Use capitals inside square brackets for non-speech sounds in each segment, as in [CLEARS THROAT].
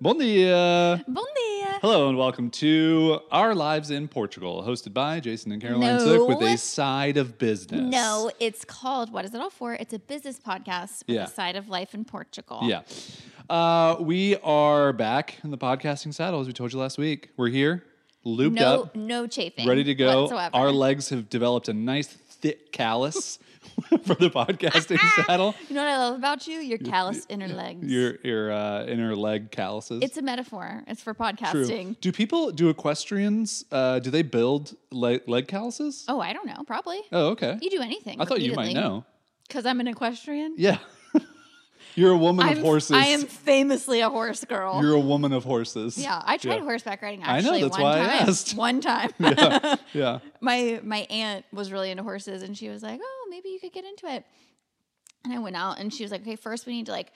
Bom dia. Bon dia! Hello and welcome to Our Lives in Portugal, hosted by Jason and Caroline No. Zook with a side of business. No, it's called What Is It All For? It's a business podcast with Yeah. a side of life in Portugal. Yeah. Uh, we are back in the podcasting saddle, as we told you last week. We're here, lubed No, up, no chafing. ready to go. Whatsoever. Our legs have developed a nice thick callus [LAUGHS] [LAUGHS] for the podcasting [LAUGHS] saddle. You know what I love about you? Your calloused inner legs. Your your uh, inner leg calluses. it's a metaphor. It's for True. podcasting. Do people do equestrians? Uh, do they build leg, leg calluses? Oh, I don't know. Probably. Oh, okay. You do anything. I thought you might know. Because I'm an equestrian. Yeah, [LAUGHS] you're a woman I'm, of horses. I am famously a horse girl. You're a woman of horses. yeah, I tried Yeah. horseback riding I know, actually that's one why I asked. One time. yeah, yeah. my my aunt was really into horses and she was like, "Oh, maybe you could get into it." And I went out and she was like, "Okay, first we need to like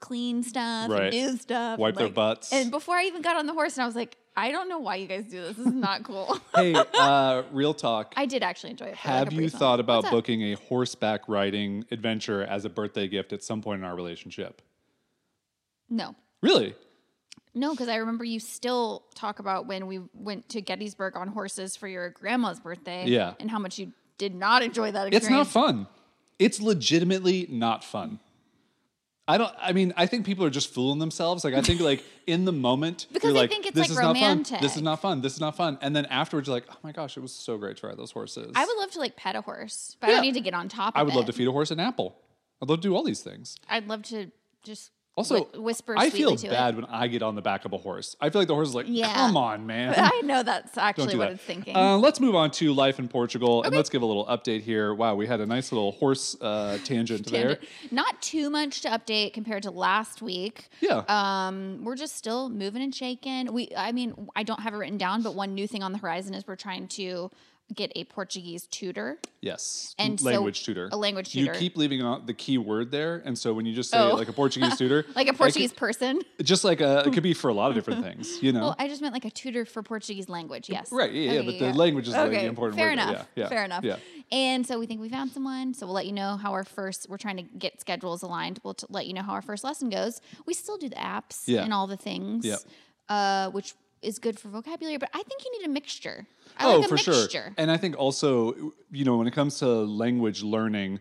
clean stuff Right. and do stuff, Wipe and, their like- butts. And before I even got on the horse, and I was like, "I don't know why you guys do this. This is not cool." [LAUGHS] hey, uh, real talk. I did actually enjoy it. For like Have you thought about booking a horseback riding adventure as a birthday gift at some point in our relationship? No, Really? no, because I remember you still talk about when we went to Gettysburg on horses for your grandma's birthday. Yeah. and how much you did not enjoy that It's not fun. It's legitimately not fun. I don't. I mean, I think people are just fooling themselves. Like, I think, like [LAUGHS] in the moment, Because they like, think it's, this like, is not fun. This is not fun. This is not fun. And then afterwards, you're like, oh my gosh, it was so great to ride those horses. I would love to like pet a horse, but I don't need to get on top. of I would love to feed a horse an apple. I'd love to do all these things. I'd love to just Also, whisper. I feel bad It. when I get on the back of a horse. I feel like the horse is like, Yeah. come on, man. [LAUGHS] I know that's actually do what that. it's thinking. Uh, let's move on to life in Portugal and let's give a little update here. Wow, we had a nice little horse uh, tangent there. [LAUGHS] Not too much to update compared to last week. Yeah. Um, we're just still moving and shaking. We, I mean, I don't have it written down, but one new thing on the horizon is we're trying to get a Portuguese tutor. Yes, And so- language tutor. a language tutor. You keep leaving out the key word there, and so when you just say Oh. like a Portuguese tutor, [LAUGHS] Like a Portuguese person. just like a, it could be for a lot of different [LAUGHS] things, you know. Well, I just meant like a tutor for Portuguese language. Yes. right? Yeah, yeah. Okay, But the language is like the important fair word. there. enough. Yeah, yeah, Fair enough. Yeah. And so we think we found someone. So we'll let you know how our first. We're trying to get schedules aligned. We'll t- let you know how our first lesson goes. We still do the apps Yeah. and all the things, Yep. uh, which is good for vocabulary. But I think you need a mixture. I oh, like a for mixture. sure. And I think also, you know, when it comes to language learning,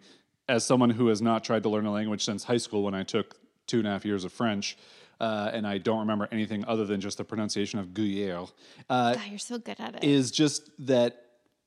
as someone who has not tried to learn a language since high school, when I took two and a half years of French, uh, and I don't remember anything other than just the pronunciation of Gruyere, uh, God, you're so good at it. is just that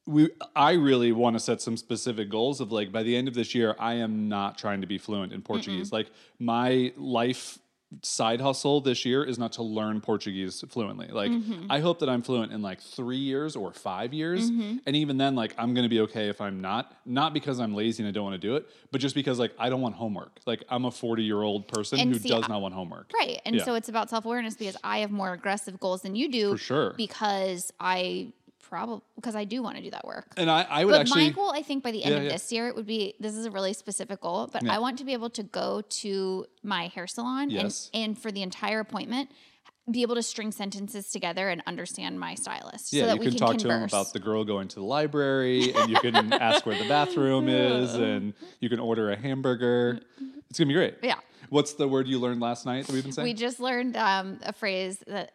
we I really want to set some specific goals of like by the end of this year I am not trying to be fluent in Portuguese. Like my life side hustle this year is not to learn Portuguese fluently. Like Mm-hmm. I hope that I'm fluent in like 3 years or 5 years. Mm-hmm. And even then like I'm going to be okay if I'm not not because I'm lazy and I don't want to do it, but just because like I don't want homework. Like I'm a 40-year-old person And who see, does not want homework. Right. And Yeah. so it's about self awareness because I have more aggressive goals than you do. For sure. Because I probably because I do want to do that work. And I I would But actually my goal, I think, by the end Yeah, of yeah. this year, it would be this is a really specific goal, but Yeah. I want to be able to go to my hair salon Yes. and, and for the entire appointment, be able to string sentences together and understand my stylist Yeah, so that you we can, can talk converse. to him about the girl going to the library, and you can [LAUGHS] ask where the bathroom is, and you can order a hamburger. It's gonna be great. Yeah. What's the word you learned last night that we've been saying? We just learned um, a phrase that,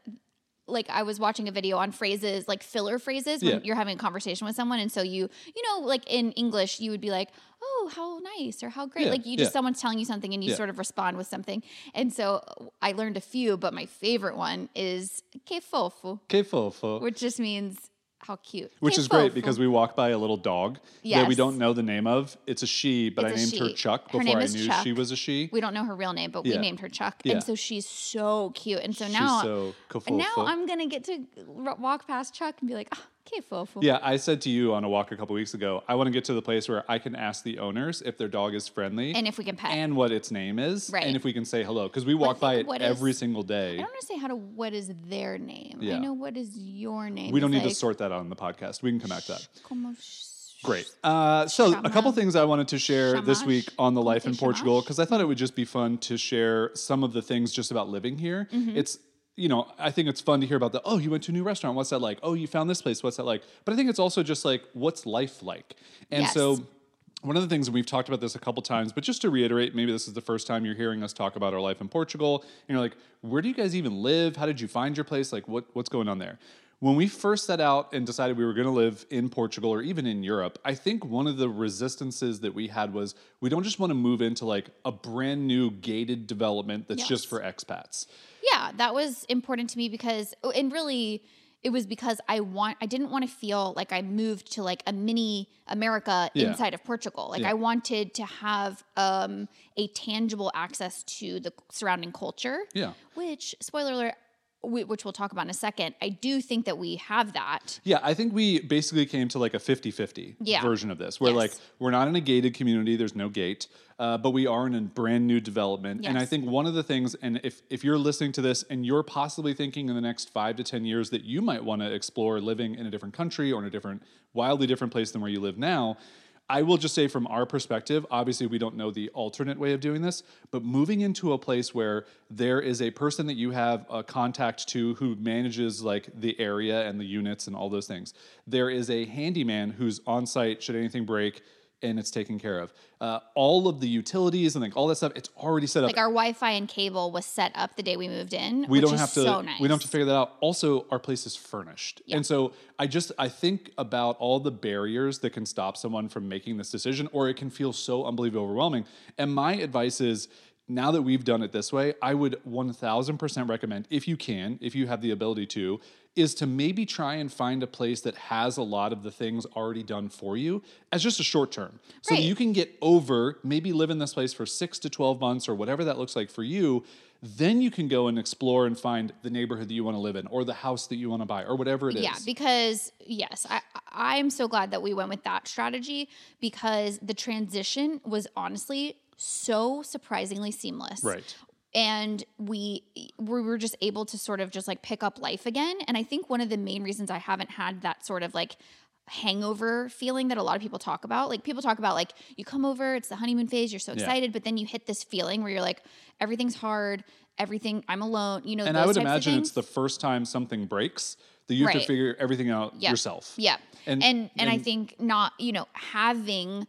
like, I was watching a video on phrases, like filler phrases, when Yeah. you're having a conversation with someone, and so you, you know, like in English, you would be like, "Oh, how nice" or "How great," Yeah, like you just yeah. someone's telling you something, and you sort of respond with something. And so I learned a few, but my favorite one is "que fofo," que fofo. which just means how cute. Which is great because we walk by a little dog that we Yes. don't know the name of. It's a she, but It's I a named her she. Chuck Her before name I is knew Chuck. she was a she. we don't know her real name, but we Yeah. named her Chuck, Yeah. and so she's so cute. And so She's now, so and now. I'm gonna get to r- walk past Chuck and be like, oh, Que fofo. Yeah, I said to you on a walk a couple weeks ago, I want to get to the place where I can ask the owners if their dog is friendly And if we can pet. and what its name is, Right. and if we can say hello because we walk by it every is- single day. I don't want to say how to. What is their name? I Yeah. know what is your name. We don't need to sort that out on the podcast. We can come back to that. Great. Uh, so, a couple things I wanted to share this week on the life in Portugal because I thought it would just be fun to share some of the things just about living here. Mm-hmm. It's you know, I think it's fun to hear about the oh, you went to a new restaurant. What's that like? Oh, you found this place. What's that like? But I think it's also just like what's life like? And Yes. so one of the things and we've talked about this a couple times, but just to reiterate, maybe this is the first time you're hearing us talk about our life in Portugal, and you're like, where do you guys even live? How did you find your place? Like, what what's going on there? When we first set out and decided we were going to live in Portugal or even in Europe, I think one of the resistances that we had was we don't just want to move into like a brand new gated development that's just for expats. yeah that was important to me because oh, and really it was because i want i didn't want to feel like i moved to like a mini america Yeah. inside of portugal like Yeah. i wanted to have um a tangible access to the surrounding culture Yeah. which spoiler alert whi- which we'll talk about in a second i do think that we have that Yeah, I think we basically came to like a 50 50 Yeah. version of this, where Yes. like we're not in a gated community, there's no gate, uh, but we are in a brand new development. And I think one of the things, and if, if you're listening to this and you're possibly thinking in the next five to 10 years that you might want to explore living in a different country or in a different, wildly different place than where you live now, I will just say from our perspective, obviously we don't know the alternate way of doing this, but moving into a place where there is a person that you have a contact to who manages like the area and the units and all those things. There is a handyman who's on site should anything break and it's taken care of. Uh, all of the utilities and like all that stuff, it's already set up. like our wi-fi and cable was set up the day we moved in we don't have to so nice. we don't have to figure that out. Also our place is furnished. And so i just i think about all the barriers that can stop someone from making this decision or it can feel so unbelievably overwhelming. And my advice is now that we've done it this way i would 1000% recommend if you can if you have the ability to is to maybe try and find a place that has a lot of the things already done for you as just a short term so Right. you can get over maybe live in this place for 6 to 12 months or whatever that looks like for you then you can go and explore and find the neighborhood that you want to live in or the house that you want to buy or whatever it is. Yeah, because yes, I I'm so glad that we went with that strategy because the transition was honestly so surprisingly seamless. Right. And we we were just able to sort of just like pick up life again. And I think one of the main reasons I haven't had that sort of like hangover feeling that a lot of people talk about. Like people talk about like you come over, it's the honeymoon phase, you're so Yeah. excited, but then you hit this feeling where you're like everything's hard, everything I'm alone, you know, And I would imagine it's the first time something breaks that you have to figure everything out Yeah. yourself. Yeah. And- And and, I think not, you know, having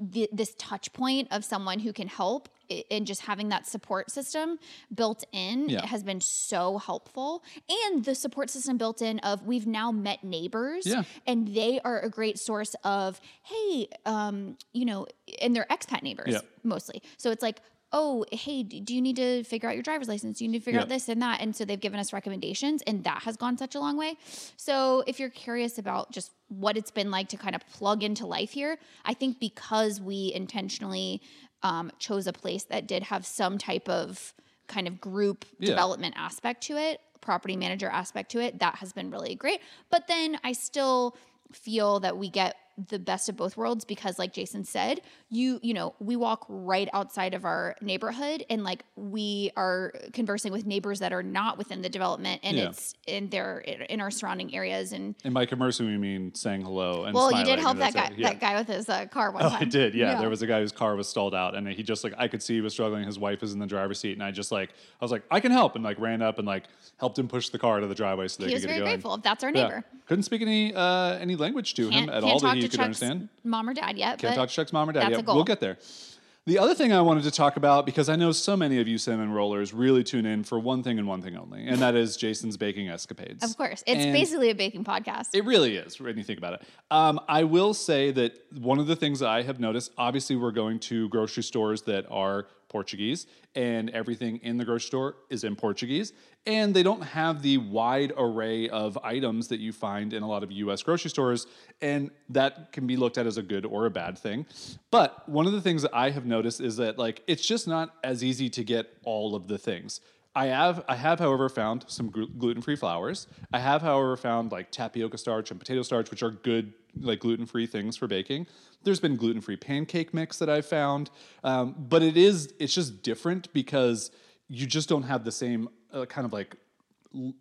the, this touch point of someone who can help and just having that support system built in Yeah. has been so helpful. And the support system built in of we've now met neighbors Yeah. and they are a great source of, hey, um, you know, and they're expat neighbors Yeah. mostly. So it's like, oh, hey, do you need to figure out your driver's license? Do you need to figure Yeah. out this and that? And so they've given us recommendations, and that has gone such a long way. So if you're curious about just what it's been like to kind of plug into life here, I think because we intentionally um, chose a place that did have some type of kind of group Yeah. development aspect to it, property manager aspect to it, that has been really great. But then I still feel that we get the best of both worlds because like Jason said, you you know, we walk right outside of our neighborhood and like we are conversing with neighbors that are not within the development and Yeah. it's in their in our surrounding areas and And by conversing, we mean saying hello and well, you did help that guy. Yeah. that guy with his uh, car one Oh, time. I did. Yeah. There was a guy whose car was stalled out, and he just like I could see he was struggling. His wife was in the driver's seat, and I just like I was like I can help, and like ran up and like helped him push the car to the driveway so they he could was get very going. grateful. If that's our Yeah. neighbor. Couldn't speak any uh, any language to Can't, him at all that he could Chuck's understand. mom or dad yet. Can't but talk to Chuck's mom or dad that's yet. a goal. We'll get there. The other thing I wanted to talk about, because I know so many of you cinnamon rollers really tune in for one thing and one thing only, and that is Jason's baking escapades. Of course. It's And basically a baking podcast. It really is when you think about it. Um, I will say that one of the things I have noticed, obviously, we're going to grocery stores that are Portuguese, and everything in the grocery store is in Portuguese, and they don't have the wide array of items that you find in a lot of US grocery stores, and that can be looked at as a good or a bad thing. But one of the things that I have noticed is that like it's just not as easy to get all of the things. I have, I have, however, found some gluten free flours. I have, however, found like tapioca starch and potato starch, which are good like gluten free things for baking. There's been gluten free pancake mix that I've found, um, but it is it's just different because you just don't have the same uh, kind of like l-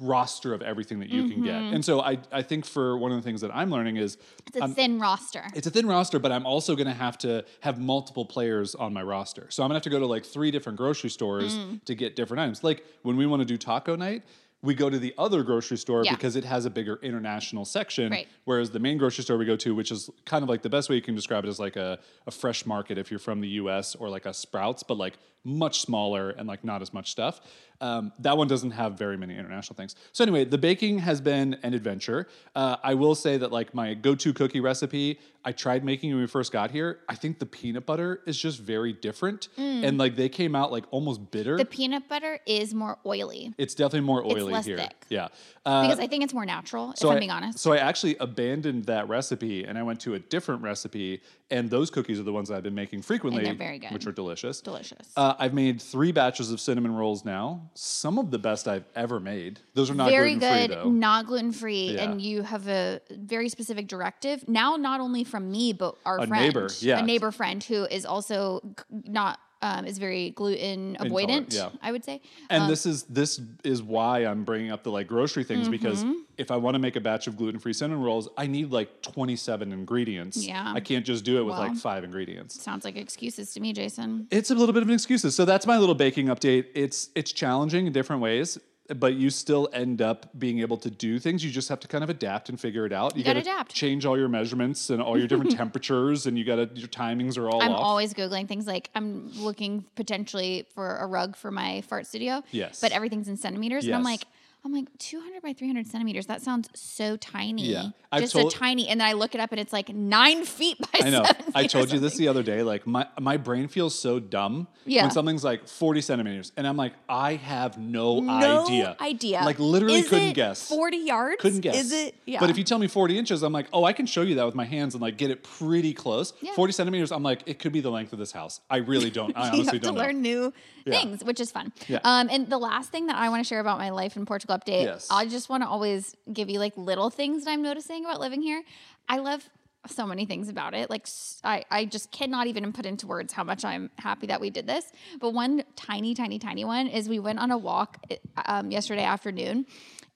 roster of everything that you can get. And so I, I think for one of the things that I'm learning is It's a thin roster. it's a thin roster, but I'm also going to have to have multiple players on my roster. So I'm going to have to go to like three different grocery stores Mm. to get different items. Like when we want to do taco night, we go to the other grocery store Yeah. because it has a bigger international section. Right. Whereas the main grocery store we go to, which is kind of like the best way you can describe it is like a, a fresh market if you're from the US or like a Sprouts, but like much smaller and like not as much stuff. Um, that one doesn't have very many international things. So anyway, the baking has been an adventure. Uh, I will say that like my go-to cookie recipe, I tried making when we first got here. I think the peanut butter is just very different, and like they came out like almost bitter. Mm. The peanut butter is more oily it's definitely more oily it's less here. thick. Yeah. Uh, because I think it's more natural, so if I'm I- being honest. So I actually abandoned that recipe and I went to a different recipe, and those cookies are the ones that I've been making frequently, they're very good. which are delicious. Delicious. Uh, Uh, I've made three batches of cinnamon rolls now. Some of the best I've ever made. Those are not very good, though. not gluten free, Yeah. and you have a very specific directive now, not only from me but our A friend, neighbor, yeah. a neighbor friend who is also not um, is very gluten avoidant. yeah. I would say. And Um, this is this is why I'm bringing up the like grocery things because Mm-hmm. if I want to make a batch of gluten free cinnamon rolls, I need like 27 ingredients. Yeah. I can't just do it with Well. like five ingredients. sounds like excuses to me, Jason. It's a little bit of an excuses. So that's my little baking update. It's it's challenging in different ways, but you still end up being able to do things. You just have to kind of adapt and figure it out. You, gotta gotta adapt. change all your measurements and all your different [LAUGHS] temperatures, and you got to your timings are all I'm off. always googling things like I'm looking potentially for a rug for my fart studio. Yes. but everything's in centimeters, and I'm like. I'm like 200 by 300 centimeters. That sounds so tiny. Yeah. I've just told- a tiny. And then I look it up, and it's like nine feet by I know. I told you this the other day. Like my my brain feels so dumb Yeah. when something's like 40 centimeters, and I'm like, I have no, No idea. idea. Like literally Is couldn't it guess. 40 yards? Couldn't guess. Is it? Yeah. But if you tell me 40 inches, I'm like, oh, I can show you that with my hands and like get it pretty close. Yeah. 40 centimeters, I'm like, it could be the length of this house. I really [LAUGHS] don't. I you honestly have to don't know. learn new Yeah. things, which is fun. Yeah. Um, and the last thing that I want to share about my life in Portugal update, Yes. I just want to always give you like little things that I'm noticing about living here. I love so many things about it. Like I, I just cannot even put into words how much I'm happy that we did this. But one tiny, tiny, tiny one is we went on a walk um, yesterday afternoon.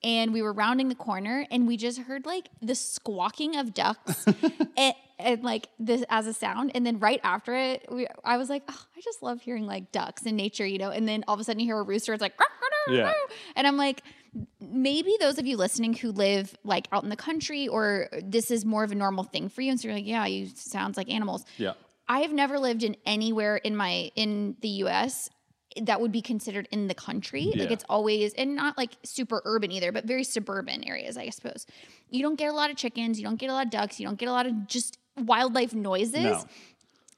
And we were rounding the corner, and we just heard like the squawking of ducks, [LAUGHS] and, and like this as a sound. And then right after it, we, I was like, oh, I just love hearing like ducks in nature, you know. And then all of a sudden, you hear a rooster. It's like, Yeah. and I'm like, maybe those of you listening who live like out in the country, or this is more of a normal thing for you, and so you're like, yeah, you sounds like animals. Yeah. I have never lived in anywhere in my in the U.S. that would be considered in the country. Like it's always and not like super urban either, but very suburban areas, I suppose. You don't get a lot of chickens, you don't get a lot of ducks, you don't get a lot of just wildlife noises. No.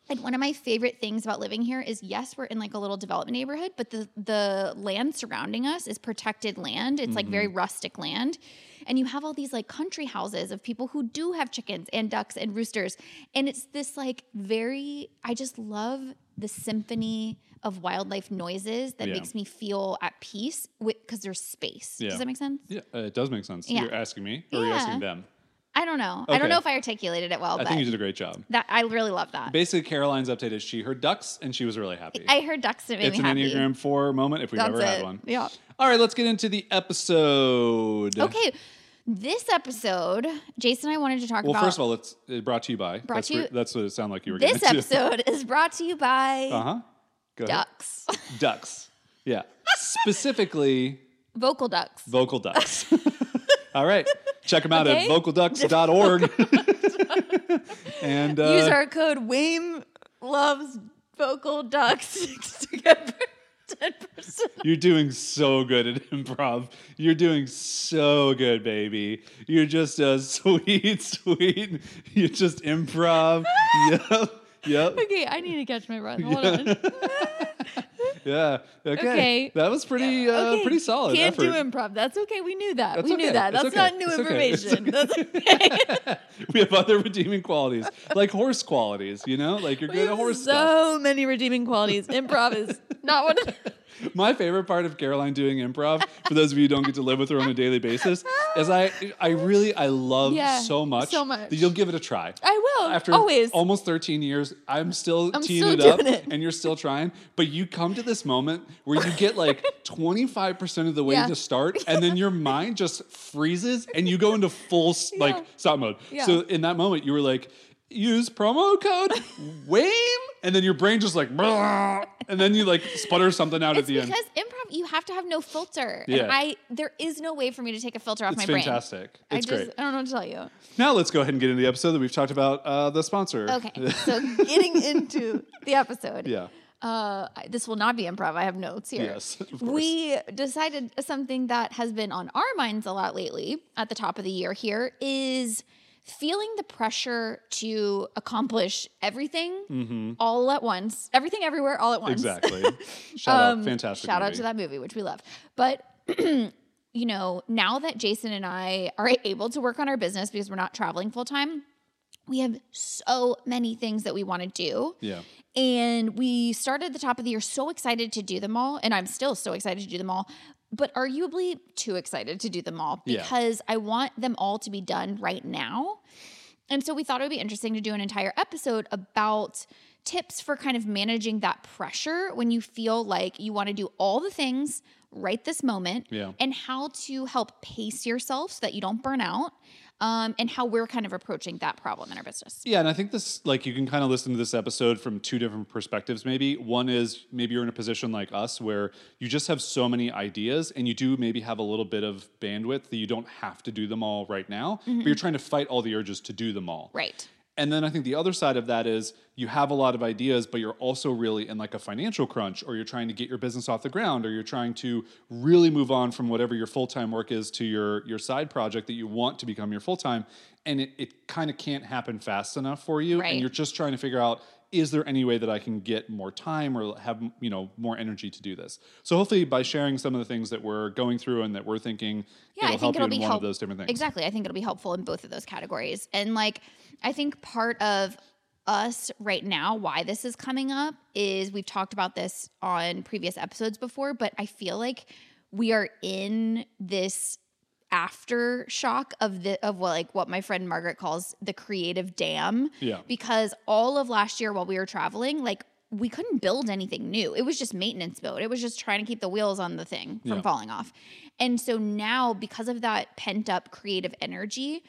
And one of my favorite things about living here is yes, we're in like a little development neighborhood, but the the land surrounding us is protected land. It's like very rustic land. And you have all these like country houses of people who do have chickens and ducks and roosters. And it's this like very I just love the symphony of wildlife noises that Yeah. makes me feel at peace because there's space. Yeah. Does that make sense? Yeah, uh, it does make sense. Yeah. You're asking me, or are you Yeah. asking them? I don't know. I don't know if I articulated it well, but I think you did a great job. that I really love that. Basically, Caroline's update is she heard ducks and she was really happy. I heard ducks that made it's me an happy. Enneagram 4 moment if we've That's ever had one. Yeah. All right, let's get into the episode. Okay, this episode, Jason and I wanted to talk about. Well, first of all, it's uh, brought to you by. Brought that's to you- where- That's what it sounded like you were this episode is brought to you by [LAUGHS] Uh huh. Ducks, [LAUGHS] Ducks. Yeah. Specifically, vocal ducks. vocal ducks. [LAUGHS] All right. Check them out Okay. at [LAUGHS] vocalducks.org. [LAUGHS] and uh, Use our code WAIM loves vocal ducks [LAUGHS] to get ten percent. You're doing so good at improv. You're doing so good, baby. You're just a sweet, sweet. You just improv. yep. Yep. Okay, I need to catch my breath. Hold on. Yeah. Okay. Okay. That was pretty, uh, Okay, pretty solid. Can't effort. do improv. That's okay. We knew that. That's we knew that. That's okay. not new It's okay. Information. [LAUGHS] That's [LAUGHS] okay. [LAUGHS] we have other redeeming qualities, like horse qualities. You know, like you're We good at horse so stuff. many redeeming qualities. Improv is not one of [LAUGHS] My favorite part of Caroline doing improv, for those of you who don't get to live with her on a daily basis, is I I really I love Yeah, so much so much. that you'll give it a try. I will. After always. almost 13 years, I'm still I'm teeing still it up it. and you're still trying. But you come to this moment where you get like [LAUGHS] 25% of the way Yeah. to start, [LAUGHS] and then your mind just freezes and you go into full s like stop mode. Yeah. So in that moment, you were like, use promo code [LAUGHS] WAIM, and then your brain just like, [LAUGHS] and then you like sputter something out It's at the end. because improv, you have to have no filter. Yeah. And I, there is no way for me to take a filter off It's my brain. fantastic. I It's just, great. I don't know what to tell you. Now let's go ahead and get into the episode that we've talked about uh, the sponsor. Okay, [LAUGHS] so getting into the episode. yeah. Uh, this will not be improv. I have notes here. Yes. We decided something that has been on our minds a lot lately at the top of the year here is feeling the pressure to accomplish everything all at once, everything everywhere all at once. Mm-hmm. Exactly. [LAUGHS] Shout out. Um, Fantastic. Shout out to that movie, which we love. But [CLEARS THROAT] you know, now that Jason and I are able to work on our business because we're not traveling full time, we have so many things that we want to do. Yeah. And we started at the top of the year so excited to do them all. And I'm still so excited to do them all, but arguably too excited to do them all Yeah. because I want them all to be done right now. And so we thought it would be interesting to do an entire episode about tips for kind of managing that pressure when you feel like you want to do all the things right this moment Yeah. and how to help pace yourself so that you don't burn out um, and how we're kind of approaching that problem in our business. Yeah, and I think this, like, you can kind of listen to this episode from two different perspectives, maybe. One is maybe you're in a position like us where you just have so many ideas and you do maybe have a little bit of bandwidth that you don't have to do them all right now, Mm-hmm. but you're trying to fight all the urges to do them all. Right. And then I think the other side of that is you have a lot of ideas, but you're also really in like a financial crunch, or you're trying to get your business off the ground, or you're trying to really move on from whatever your full time work is to your your side project that you want to become your full time, and it, it kind of can't happen fast enough for you, Right. and you're just trying to figure out is there any way that I can get more time or have you know more energy to do this? So hopefully by sharing some of the things that we're going through and that we're thinking, yeah, it'll I think help it'll you be in one of those different things. Exactly. I think it'll be helpful in both of those categories. And like, I think part of us right now, why this is coming up, is we've talked about this on previous episodes before, but I feel like we are in this aftershock of the of what like what my friend Margaret calls the creative dam. Yeah. Because all of last year while we were traveling, like we couldn't build anything new. It was just maintenance mode. It was just trying to keep the wheels on the thing from Yeah. falling off. And so now, because of that pent up creative energy,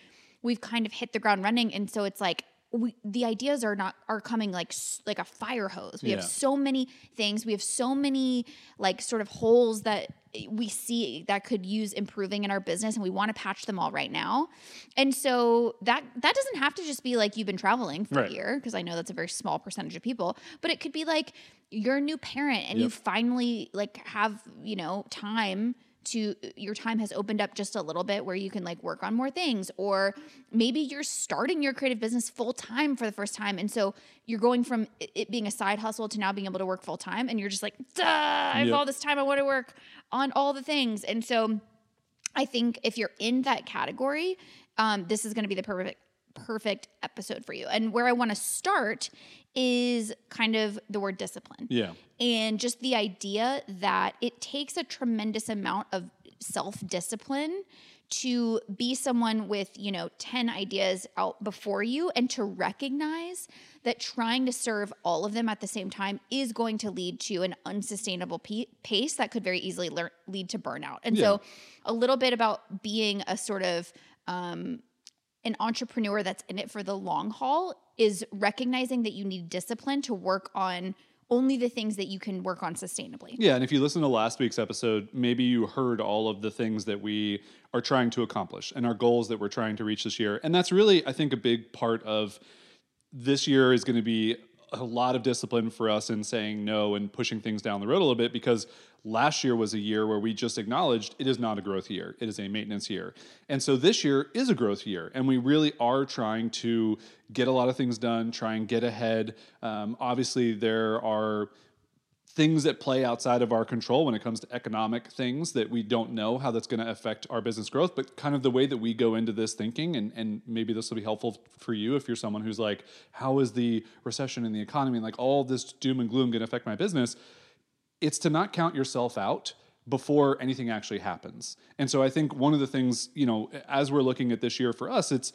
we've kind of hit the ground running. And so it's like we, the ideas are not are coming like like a fire hose. We Yeah. have so many things. We have so many like sort of holes that we see that could use improving in our business and we want to patch them all right now. And so that that doesn't have to just be like you've been traveling for Right. a year because I know that's a very small percentage of people, but it could be like you're a new parent and you finally like have, you know, time to your time has opened up just a little bit where you can like work on more things or maybe you're starting your creative business full time for the first time and so you're going from it- being a side hustle to now being able to work full time and you're just like duh I have Yep. all this time I want to work on all the things and so I think if you're in that category um, this is going to be the perfect perfect episode for you and where I want to start is kind of the word discipline Yeah. and just the idea that it takes a tremendous amount of self discipline to be someone with, you know, 10 ideas out before you and to recognize that trying to serve all of them at the same time is going to lead to an unsustainable pe- pace that could very easily lear- lead to burnout. And so, a little bit about being a sort of um, an entrepreneur that's in it for the long haul is recognizing that you need discipline to work on only the things that you can work on sustainably. Yeah, and if you listen to last week's episode, maybe you heard all of the things that we are trying to accomplish and our goals that we're trying to reach this year. And that's really, I think, a big part of this year is going to be a lot of discipline for us in saying no and pushing things down the road a little bit because last year was a year where we just acknowledged it is not a growth year, it is a maintenance year. And so this year is a growth year, and we really are trying to get a lot of things done, try and get ahead. Um, obviously, there are things that play outside of our control when it comes to economic things that we don't know how that's going to affect our business growth but kind of the way that we go into this thinking and, and maybe this will be helpful for you if you're someone who's like how is the recession in the economy and like all this doom and gloom going to affect my business it's to not count yourself out before anything actually happens. And so I think one of the things, you know, as we're looking at this year for us, it's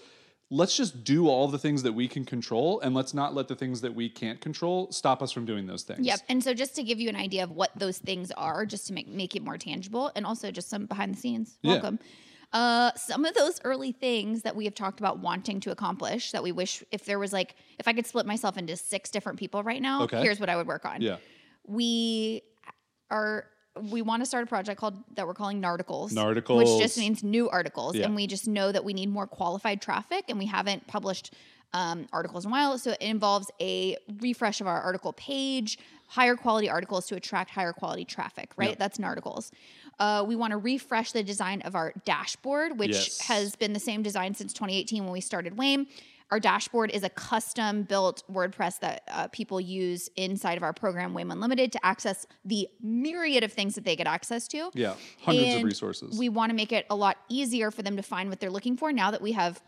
let's just do all the things that we can control and let's not let the things that we can't control stop us from doing those things. Yep. And so just to give you an idea of what those things are, just to make make it more tangible and also just some behind the scenes. Yeah. Welcome. Uh, some of those early things that we have talked about wanting to accomplish that we wish if there was like if I could split myself into six different people right now, Okay. here's what I would work on. Yeah. We are we want to start a project called that we're calling Narticles. Narticles. Which just means new articles. Yeah. And we just know that we need more qualified traffic and we haven't published um, articles in a while. So it involves a refresh of our article page, higher quality articles to attract higher quality traffic, right? Yep. That's Narticles. Uh, we want to refresh the design of our dashboard, which Yes. has been the same design since 2018 when we started WAIM. Our dashboard is a custom built WordPress that uh, people use inside of our program, WAIM Unlimited, to access the myriad of things that they get access to. Yeah. Hundreds of resources. We want to make it a lot easier for them to find what they're looking for now that we have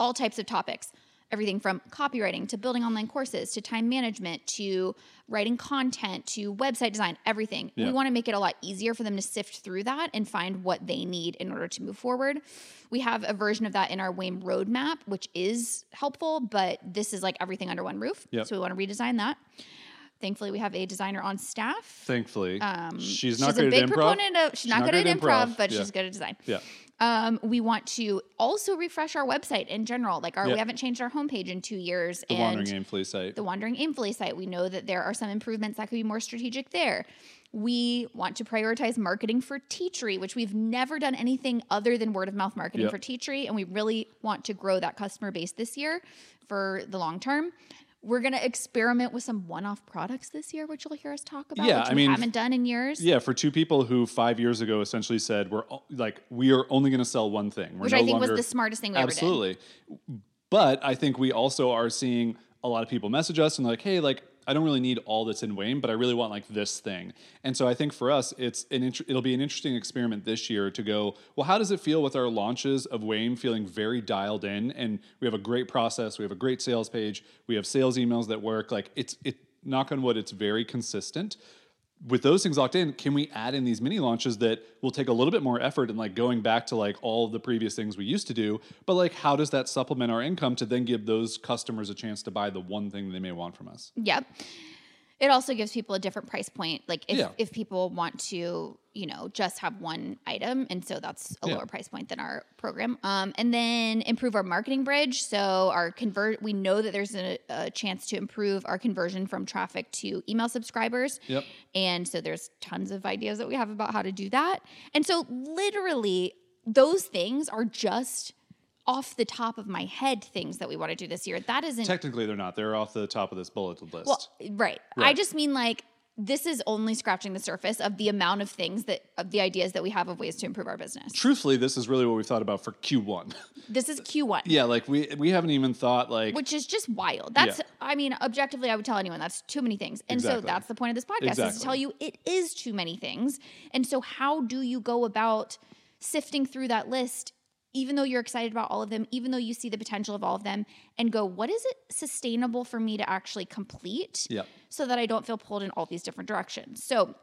all types of topics. Everything from copywriting to building online courses to time management to writing content to website design, everything. Yeah. We want to make it a lot easier for them to sift through that and find what they need in order to move forward. We have a version of that in our WAIM roadmap, which is helpful, but this is like everything under one roof. Yep. So we want to redesign that. Thankfully, we have a designer on staff Thankfully. um, she's not she's good a big at improv. proponent of. She's, not, good, at improv, but Yeah. she's good at design. Yeah. Um, we want to also refresh our website in general. Like our, Yep. we haven't changed our homepage in two years, The and Wandering Aimfully site. the Wandering Aimfully site. We know that there are some improvements that could be more strategic there. We want to prioritize marketing for Teachery, which we've never done anything other than word of mouth marketing Yep. for Teachery, and we really want to grow that customer base this year for the long term. We're gonna experiment with some one-off products this year, which you'll hear us talk about, Yeah, which I we mean, haven't done in years. Yeah, for two people who five years ago essentially said we're like we are only going to sell one thing, We're which no I think longer, was the smartest thing we ever did. absolutely. But I think we also are seeing a lot of people message us and like, hey, like I don't really need all that's in WAIM, but I really want like this thing. And so I think for us, it's an int- it'll be an interesting experiment this year to go. Well, how does it feel with our launches of WAIM feeling very dialed in, and we have a great process, we have a great sales page, we have sales emails that work. Like it's it knock on wood, it's very consistent with those things locked in, can we add in these mini launches that will take a little bit more effort and like going back to like all of the previous things we used to do? But like, how does that supplement our income to then give those customers a chance to buy the one thing they may want from us? Yep. It also gives people a different price point. Like if, Yeah. if people want to, you know, just have one item. And so that's a Yeah. lower price point than our program. Um, and then improve our marketing bridge. So our convert, we know that there's a, a chance to improve our conversion from traffic to email subscribers. Yep. And so there's tons of ideas that we have about how to do that. And so literally those things are just off the top of my head things that we want to do this year. That isn't Technically, they're not. They're off the top of this bulleted list. well, right. I just mean like this is only scratching the surface of the amount of things that of the ideas that we have of ways to improve our business. Truthfully, this is really what we've thought about for Q1. This is Q1. yeah, like we we haven't even thought like Which is just wild. That's, Yeah. I mean, objectively, I would tell anyone that's too many things. And so that's the point of this podcast is to tell you it is too many things. And so, how do you go about sifting through that list, even though you're excited about all of them, even though you see the potential of all of them, and go, what is it sustainable for me to actually complete? yeah. so that I don't feel pulled in all these different directions. So,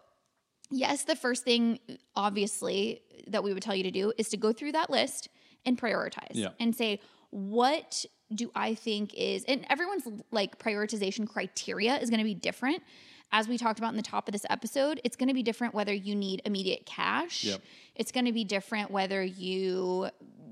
yes, the first thing, obviously, that we would tell you to do is to go through that list and prioritize Yeah. and say, what do I think is, and everyone's like prioritization criteria is going to be different. As we talked about in the top of this episode, it's going to be different whether you need immediate cash. Yep. It's going to be different whether you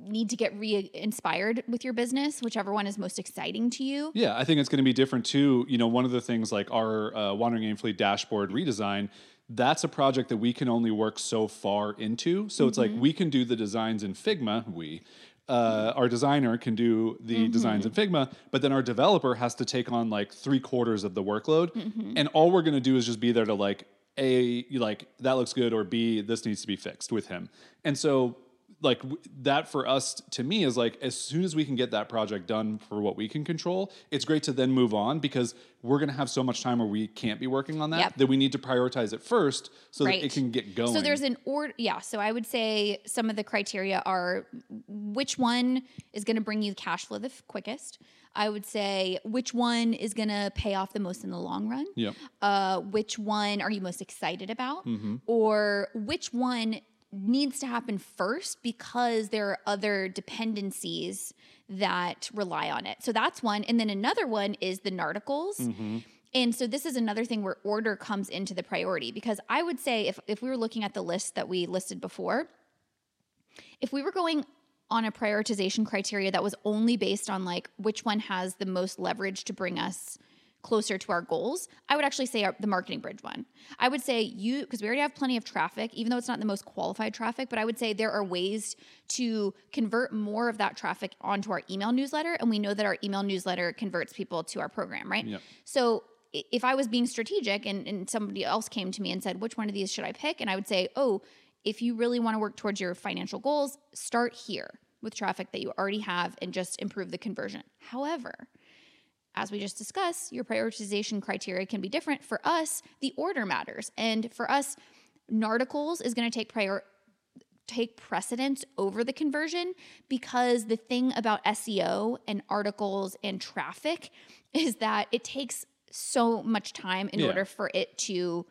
need to get re-inspired with your business, whichever one is most exciting to you. Yeah, I think it's going to be different too. You know, one of the things like our uh, Wandering Aimfully dashboard redesign, that's a project that we can only work so far into. So it's like we can do the designs in Figma. We, uh, our designer can do the designs in Figma, but then our developer has to take on like three quarters of the workload, and all we're going to do is just be there to like a you like that looks good or b this needs to be fixed with him and so like that for us to me is like as soon as we can get that project done for what we can control it's great to then move on because we're going to have so much time where we can't be working on that Yep. that we need to prioritize it first so Right. that it can get going So there's an order. Yeah. So I would say some of the criteria are which one is going to bring you cash flow the f- quickest. I would say which one is going to pay off the most in the long run. Yep. Uh, which one are you most excited about, Mm-hmm. or which one needs to happen first because there are other dependencies that rely on it. So that's one, and then another one is the narticles. Mm-hmm. And so this is another thing where order comes into the priority because I would say if if we were looking at the list that we listed before, if we were going on a prioritization criteria that was only based on like which one has the most leverage to bring us closer to our goals, I would actually say our, the marketing bridge one. I would say you because we already have plenty of traffic, even though it's not the most qualified traffic, but I would say there are ways to convert more of that traffic onto our email newsletter, and we know that our email newsletter converts people to our program, right? Yep. So if I was being strategic and, and somebody else came to me and said, which one of these should I pick? And I would say, oh, if you really want to work towards your financial goals, start here with traffic that you already have and just improve the conversion. However, as we just discussed, your prioritization criteria can be different. For us, the order matters. And for us, Narticles is going to take prior take precedence over the conversion because the thing about SEO and articles and traffic is that it takes so much time in Yeah. order for it to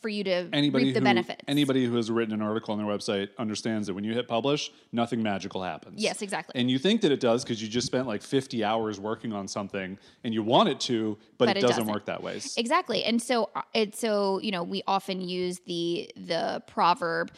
for you to anybody reap the who, benefits. Anybody who has written an article on their website understands that when you hit publish, nothing magical happens. Yes, exactly. And you think that it does because you just spent like 50 hours working on something and you want it to, but, But it, it doesn't, doesn't. work that way. Exactly. And so uh, it's so, you know, we often use the the proverb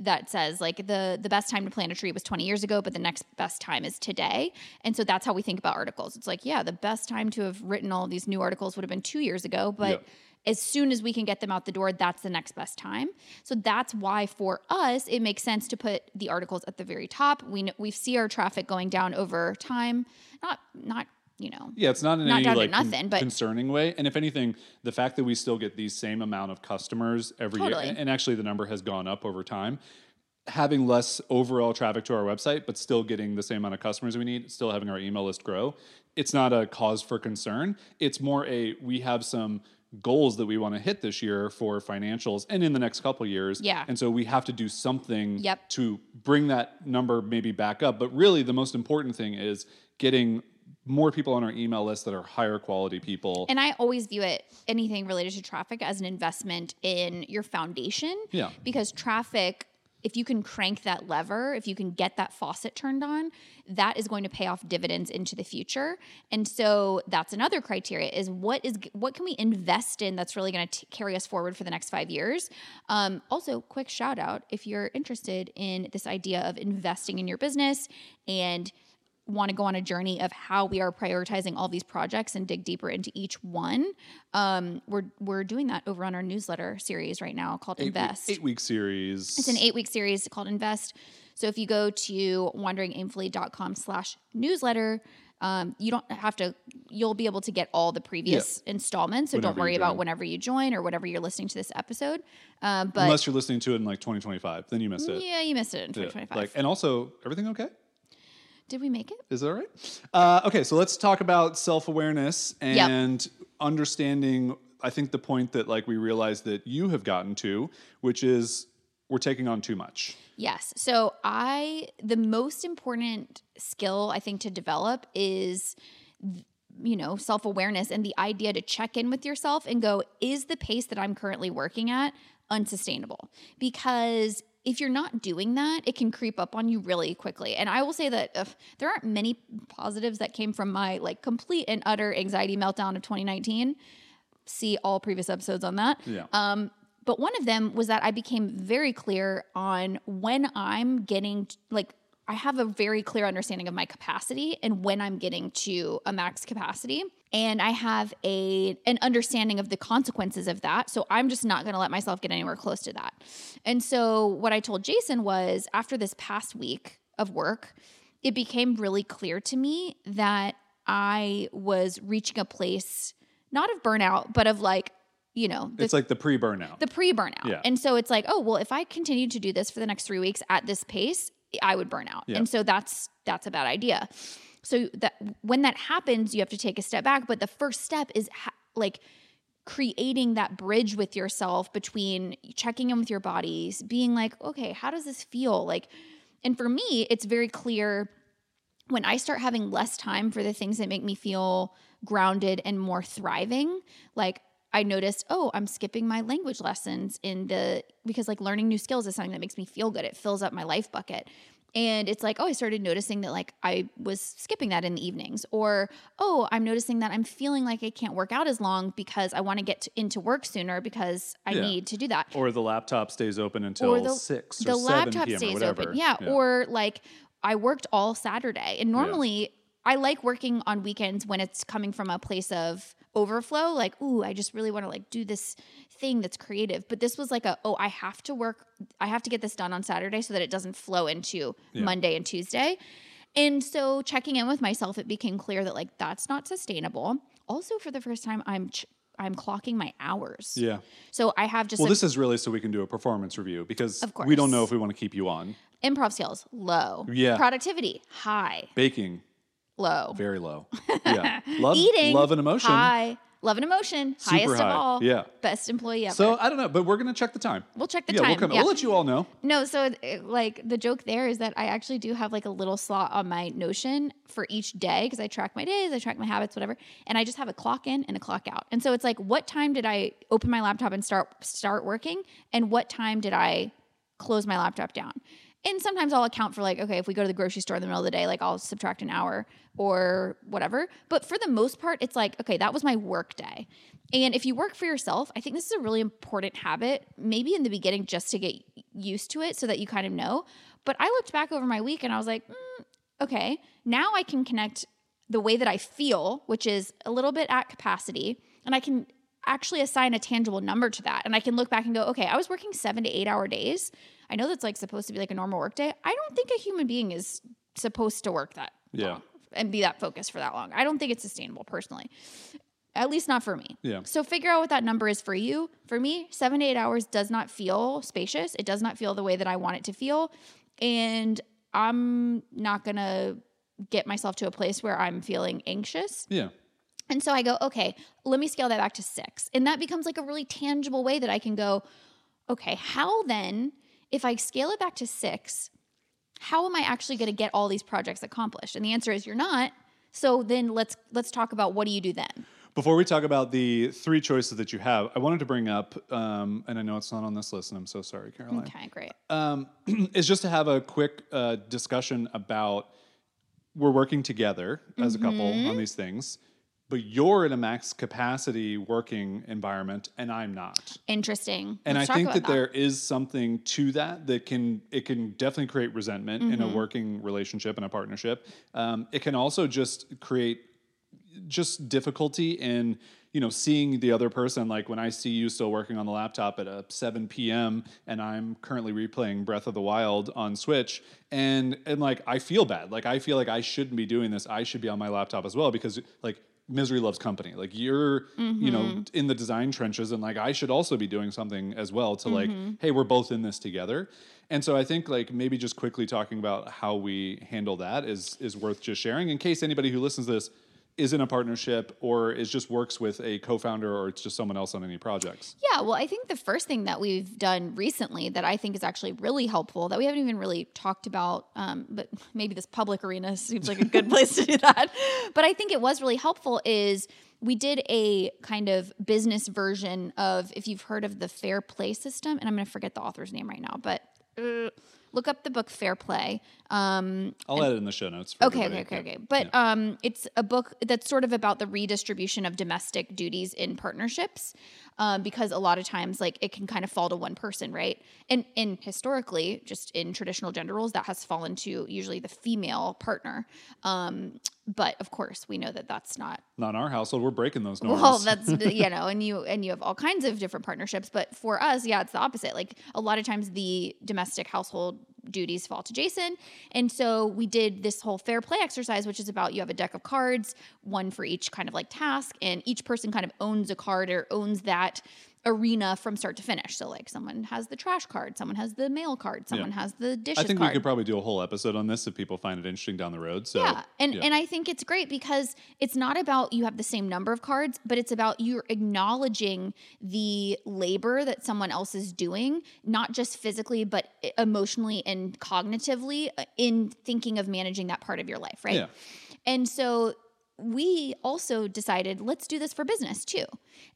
that says like the the best time to plant a tree was 20 years ago but the next best time is today and so that's how we think about articles it's like yeah the best time to have written all these new articles would have been 2 years ago but Yep. As soon as we can get them out the door that's the next best time so that's why for us it makes sense to put the articles at the very top we know, we see our traffic going down over time not not you know Yeah, it's not in Not any like con- nothing, but- concerning way. And if anything, the fact that we still get the same amount of customers every Totally. year, and actually the number has gone up over time, having less overall traffic to our website, but still getting the same amount of customers we need, still having our email list grow, it's not a cause for concern. It's more a we have some goals that we want to hit this year for financials and in the next couple years. Yeah. And so we have to do something Yep. to bring that number maybe back up. But really the most important thing is getting more people on our email list that are higher quality people. And I always view it anything related to traffic as an investment in your foundation. Yeah. Because traffic, if you can crank that lever, if you can get that faucet turned on, that is going to pay off dividends into the future. And so that's another criteria is what is what can we invest in that's really going to carry us forward for the next 5 years. Um, also, quick shout out if you're interested in this idea of investing in your business and want to go on a journey of how we are prioritizing all these projects and dig deeper into each one, um, we're we're doing that over on our newsletter series right now called eight, Invest. eight week series. It's an eight week series called Invest. So if you go to wanderingaimfully.com slash newsletter, um, you don't have to, you'll be able to get all the previous installments. So Whenever don't worry about whenever you join or whenever you're listening to this episode. Um, but Unless you're listening to it in like 2025, then you missed it. yeah, you missed it in Yeah. 2025. Like, and also, everything okay? Did we make it? Is that right? Uh, okay, so let's talk about self awareness and understanding. I think the point that like we realize that you have gotten to, which is we're taking on too much. Yes. So I the most important skill I think to develop is you know, self-awareness and the idea to check in with yourself and go, is the pace that I'm currently working at unsustainable? Because if you're not doing that, it can creep up on you really quickly. And I will say that if there aren't many positives that came from my like complete and utter anxiety meltdown of 2019. See all previous episodes on that. Yeah. Um, but one of them was that I became very clear on when I'm getting like I have a very clear understanding of my capacity and when I'm getting to a max capacity and I have a an understanding of the consequences of that. So I'm just not going to let myself get anywhere close to that. And so what I told Jason was after this past week of work, it became really clear to me that I was reaching a place not of burnout, but of like, you know, the It's like the pre burnout. the pre burnout. Yeah. And so it's like, oh, well, if I continue to do this for the next three weeks at this pace, I would burn out. Yeah. And so that's that's a bad idea. So that when that happens, you have to take a step back, but the first step is ha- like creating that bridge with yourself between checking in with your bodies, being like, okay, how does this feel? Like and for me, it's very clear when I start having less time for the things that make me feel grounded and more thriving, like I noticed, oh, I'm skipping my language lessons in the because like learning new skills is something that makes me feel good. It fills up my life bucket. And it's like, oh, I started noticing that like I was skipping that in the evenings. Or, oh, I'm noticing that I'm feeling like I can't work out as long because I want to get into work sooner because I Yeah. need to do that Or the laptop stays open until or the, six the or seven laptop p.m. stays or whatever. open. Yeah, Or like I worked all Saturday. And normally I like working on weekends when it's coming from a place of overflow. Like, ooh, I just really want to like do this thing that's creative. But this was like a, oh, I have to work, I have to get this done on Saturday so that it doesn't flow into Monday and Tuesday. And so checking in with myself, it became clear that like that's not sustainable. Also, for the first time, I'm ch- I'm clocking my hours. yeah. So I have just Well, a- this is really so we can do a performance review because Of course. we don't know if we want to keep you on. improv skills low. Yeah. Productivity high. Baking Low. very low. Yeah. [LAUGHS] Love, Eating love and emotion. high. Love and emotion Super highest high. of all. Yeah. Best employee ever. So I don't know, but we're gonna check the time. we'll check the yeah, time. we'll come. yeah. We'll let you all know. No, so it- like the joke there is that I actually do have like a little slot on my Notion for each day because I track my days, I track my habits, whatever, and I just have a clock in and a clock out. And so it's like, what time did I open my laptop and start start working, and what time did I close my laptop down? And sometimes I'll account for like, okay, if we go to the grocery store in the middle of the day, like I'll subtract an hour or whatever. But for the most part, it's like, okay, that was my work day. And if you work for yourself, I think this is a really important habit, maybe in the beginning just to get used to it so that you kind of know. But I looked back over my week and I was like, mm, okay, now I can connect the way that I feel, which is a little bit at capacity, and I can actually assign a tangible number to that. And I can look back and go, okay, I was working seven to eight hour days. I know that's like supposed to be like a normal work day. I don't think a human being is supposed to work that Yeah. long and be that focused for that long. I don't think it's sustainable personally. At least not for me. Yeah. So figure out what that number is for you. For me, seven to eight hours does not feel spacious. It does not feel the way that I want it to feel. And I'm not going to get myself to a place where I'm feeling anxious. Yeah. And so I go, okay, let me scale that back to six. And that becomes like a really tangible way that I can go, okay, how then, if I scale it back to six, how am I actually going to get all these projects accomplished? And the answer is you're not. So then let's let's talk about what do you do then? Before we talk about the three choices that you have, I wanted to bring up, um, and I know it's not on this list, and I'm so sorry, Caroline. Okay, great. um, [CLEARS THROAT] is just to have a quick uh, discussion about we're working together as a couple Mm-hmm. on these things, but you're in a max capacity working environment and I'm not. Interesting. And Let's I think about that, there is something to that that can it can definitely create resentment in a Mm-hmm. working relationship and a partnership. Um, it can also just create just difficulty in you know seeing the other person like when i see you still working on the laptop at a 7 p.m and i'm currently replaying breath of the wild on switch and and like i feel bad like i feel like i shouldn't be doing this i should be on my laptop as well because like misery loves company. Like you're you know mm-hmm. in the design trenches and like i should also be doing something as well to like mm-hmm. hey we're both in this together. And so i think like maybe just quickly talking about how we handle that is is worth just sharing. In case anybody who listens to this is in a partnership or is just works with a co-founder or it's just someone else on any projects. Yeah, well, I think the first thing that we've done recently that I think is actually really helpful that we haven't even really talked about, um, but maybe this public arena seems like a good [LAUGHS] place to do that. But I think it was really helpful is we did a kind of business version of if you've heard of the Fair Play system, and I'm going to forget the author's name right now, but uh, look up the book Fair Play. Um, I'll add it in the show notes. For Okay, okay, everybody. okay, Yeah. okay. But um, it's a book that's sort of about the redistribution of domestic duties in partnerships, um, because a lot of times, like, it can kind of fall to one person, right? And and historically, just in traditional gender roles, that has fallen to usually the female partner. Um, but of course, we know that that's not Not in our household. We're breaking those norms. well, that's [LAUGHS] you know, and you and you have all kinds of different partnerships. But for us, yeah, it's the opposite. Like a lot of times, the domestic household duties fall to Jason, and so we did this whole fair play exercise, which is about you have a deck of cards, one for each kind of like task, and each person kind of owns a card or owns that arena from start to finish. So like someone has the trash card, someone has the mail card, someone has the dishes I think card. we could probably do a whole episode on this if people find it interesting down the road. So yeah. And yeah. and I think it's great because it's not about you have the same number of cards, but it's about you're acknowledging the labor that someone else is doing, not just physically but emotionally and cognitively uh, in thinking of managing that part of your life, right? Yeah. And so we also decided let's do this for business too.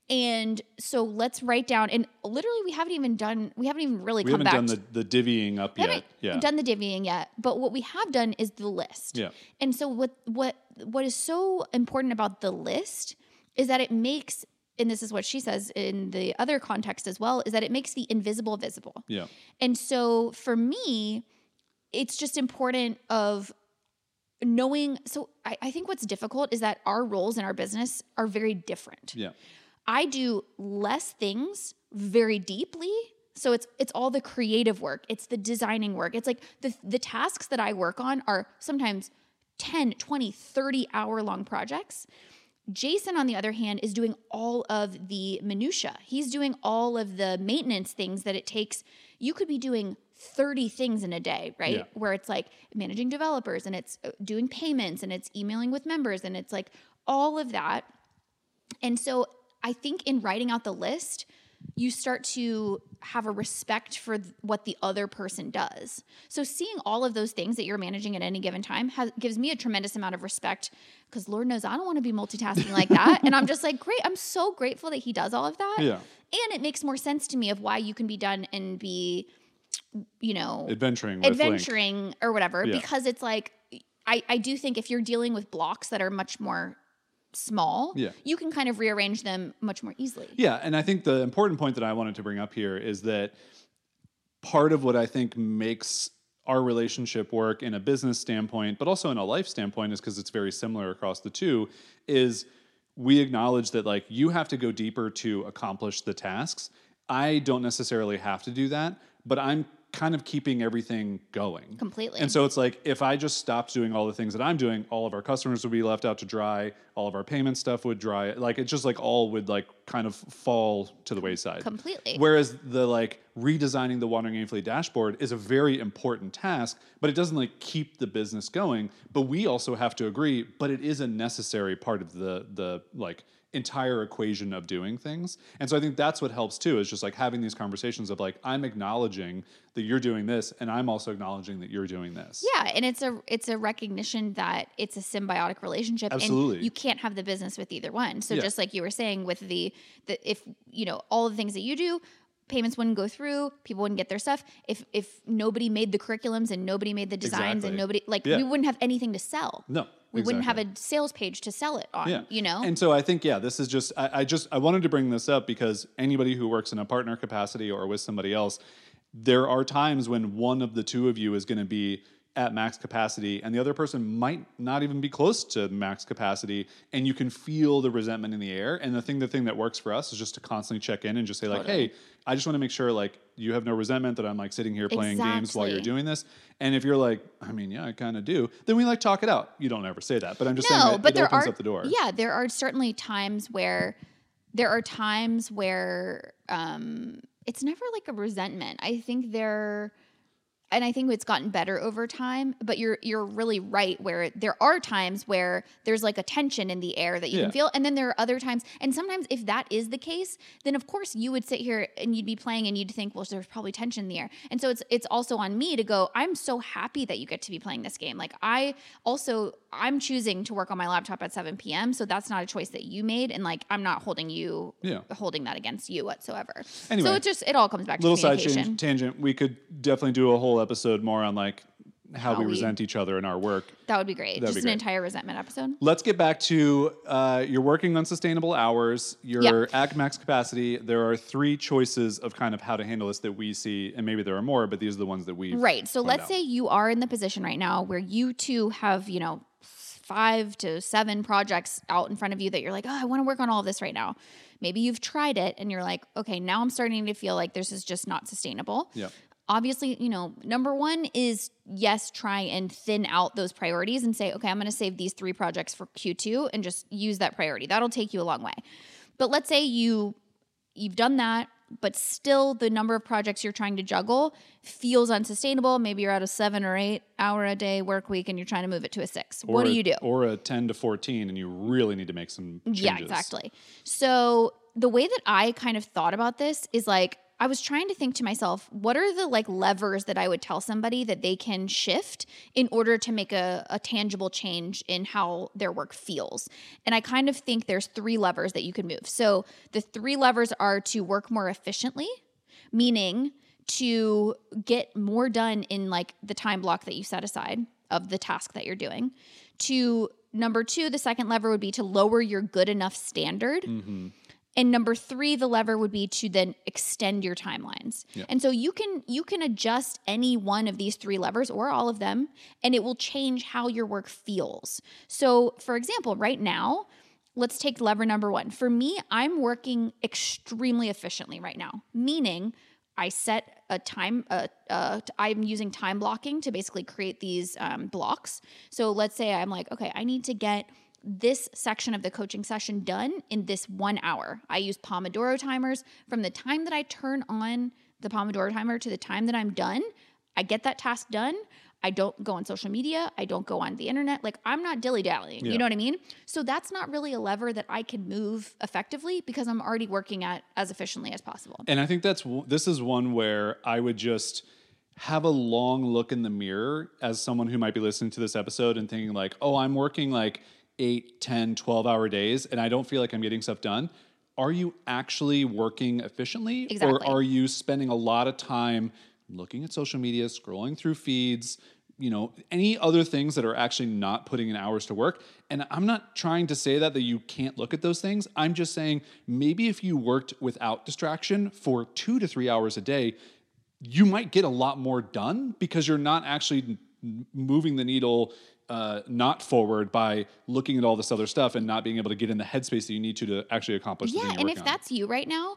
And so let's write down and literally we haven't even done we haven't even really we come haven't back done the, the divvying up we yet. haven't Yeah. done the divvying yet, but what we have done is the list. Yeah. And so what what what is so important about the list is that it makes and this is what she says in the other context as well is that it makes the invisible visible. yeah. And so for me, it's just important of knowing. So I, I think what's difficult is that our roles in our business are very different. Yeah. I do less things very deeply. So it's it's all the creative work. It's the designing work. It's like the the tasks that I work on are sometimes 10, 20, 30 hour long projects. Jason, on the other hand, is doing all of the minutia. He's doing all of the maintenance things that it takes. You could be doing 30 things in a day, right? Yeah. Where it's like managing developers and it's uh, doing payments and it's emailing with members and it's like all of that. And so I think in writing out the list, you start to have a respect for th- what the other person does. So seeing all of those things that you're managing at any given time has, gives me a tremendous amount of respect because Lord knows I don't want to be multitasking like that. and I'm just like, great. I'm so grateful that he does all of that. Yeah. And it makes more sense to me of why you can be done and be, you know, Adventuring with Link. adventuring or whatever Yeah. because it's like I, I do think if you're dealing with blocks that are much more small Yeah. you can kind of rearrange them much more easily Yeah, and I think the important point that I wanted to bring up here is that part of what I think makes our relationship work in a business standpoint, but also in a life standpoint, is because it's very similar across the two, is we acknowledge that like you have to go deeper to accomplish the tasks. I don't necessarily have to do that, but I'm kind of keeping everything going. Completely. And so it's like if I just stopped doing all the things that I'm doing, all of our customers would be left out to dry, all of our payment stuff would dry. Like it's just like all would like kind of fall to the wayside. Completely. Whereas the like redesigning the wandering aimfully dashboard is a very important task, but it doesn't like keep the business going. But we also have to agree, but it is a necessary part of the the like entire equation of doing things. And so I think that's what helps too is just like having these conversations of like I'm acknowledging that you're doing this and I'm also acknowledging that you're doing this. yeah and it's a it's a recognition that it's a symbiotic relationship Absolutely. and you can't have the business with either one so Yeah. just like you were saying with the the if you know all the things that you do payments wouldn't go through people wouldn't get their stuff if if nobody made the curriculums and nobody made the designs Exactly. and nobody like Yeah. we wouldn't have anything to sell No. We wouldn't have a sales page to sell it on Yeah. you know And so I think, yeah, this is just, I, I just, I wanted to bring this up because anybody who works in a partner capacity or with somebody else, there are times when one of the two of you is going to be at max capacity and the other person might not even be close to max capacity and you can feel the resentment in the air. And the thing the thing that works for us is just to constantly check in and just say like Totally. hey i just want to make sure like you have no resentment that i'm like sitting here playing games while you're doing this. And if you're like i mean yeah i kind of do then we like talk it out. You don't ever say that but i'm just saying that but it there opens are up the door. Yeah, there are certainly times where there are times where um, it's never like a resentment. I think there, and I think it's gotten better over time. But you're you're really right where there are times where there's like a tension in the air that you Yeah. can feel, and then there are other times. And sometimes, if that is the case, then of course you would sit here and you'd be playing and you'd think, well, there's probably tension in the air. And so it's it's also on me to go. I'm so happy that you get to be playing this game. Like I also I'm choosing to work on my laptop at 7 p.m. So that's not a choice that you made, and like I'm not holding you Yeah. holding that against you whatsoever. Anyway, so it just it all comes back to little side change, tangent. We could definitely do a whole episode more on like how, How we we- resent each other in our work. That would be great. That'd just be an great. entire resentment episode. Let's get back to uh, you're working on sustainable hours. You're at max capacity. There are three choices of kind of how to handle this that we see, and maybe there are more, but these are the ones that we Right. So let's say you are in the position right now where you too have, you know, five to seven projects out in front of you that you're like, oh, I want to work on all of this right now. Maybe you've tried it and you're like, okay, now I'm starting to feel like this is just not sustainable. Yeah. Obviously, you know, number one is yes, try and thin out those priorities and say, okay, I'm going to save these three projects for Q2 and just use that priority. That'll take you a long way. But let's say you you've done that, but still the number of projects you're trying to juggle feels unsustainable. Maybe you're at a seven or eight hour a day work week and you're trying to move it to a six. Or what do a- you do? Or a 10 to 14, and you really need to make some changes. Yeah, exactly. So the way that I kind of thought about this is like I was trying to think to myself, what are the like levers that I would tell somebody that they can shift in order to make a, a tangible change in how their work feels? And I kind of think there's three levers that you can move. So the three levers are to work more efficiently, meaning to get more done in like the time block that you set aside of the task that you're doing. To number two, the second lever would be to lower your good enough standard. Mm-hmm. And number three, the lever would be to then extend your timelines. And so you can you can adjust any one of these three levers or all of them, and it will change how your work feels. So, for example, right now, let's take lever number one. For me, I'm working extremely efficiently right now, meaning I set a time. Uh, uh, I'm using time blocking to basically create these um, blocks. So let's say I'm like, okay, I need to get this section of the coaching session done in this one hour. I use Pomodoro timers. From the time that I turn on the Pomodoro timer to the time that I'm done, I get that task done. I don't go on social media. I don't go on the internet. Like I'm not dilly dallying. Yeah. You know what I mean? So that's not really a lever that I can move effectively because I'm already working at as efficiently as possible. And I think that's this is one where I would just have a long look in the mirror as someone who might be listening to this episode and thinking like, "Oh, I'm working like 8, 10, 12 hour days and I don't feel like I'm getting stuff done." Are you actually working efficiently Exactly. or are you spending a lot of time looking at social media, scrolling through feeds, you know, any other things that are actually not putting in hours to work. And I'm not trying to say that that you can't look at those things. I'm just saying maybe if you worked without distraction for 2 to 3 hours a day, you might get a lot more done because you're not actually moving the needle uh, not forward by looking at all this other stuff and not being able to get in the headspace that you need to to actually accomplish Yeah, and if on. that's you right now,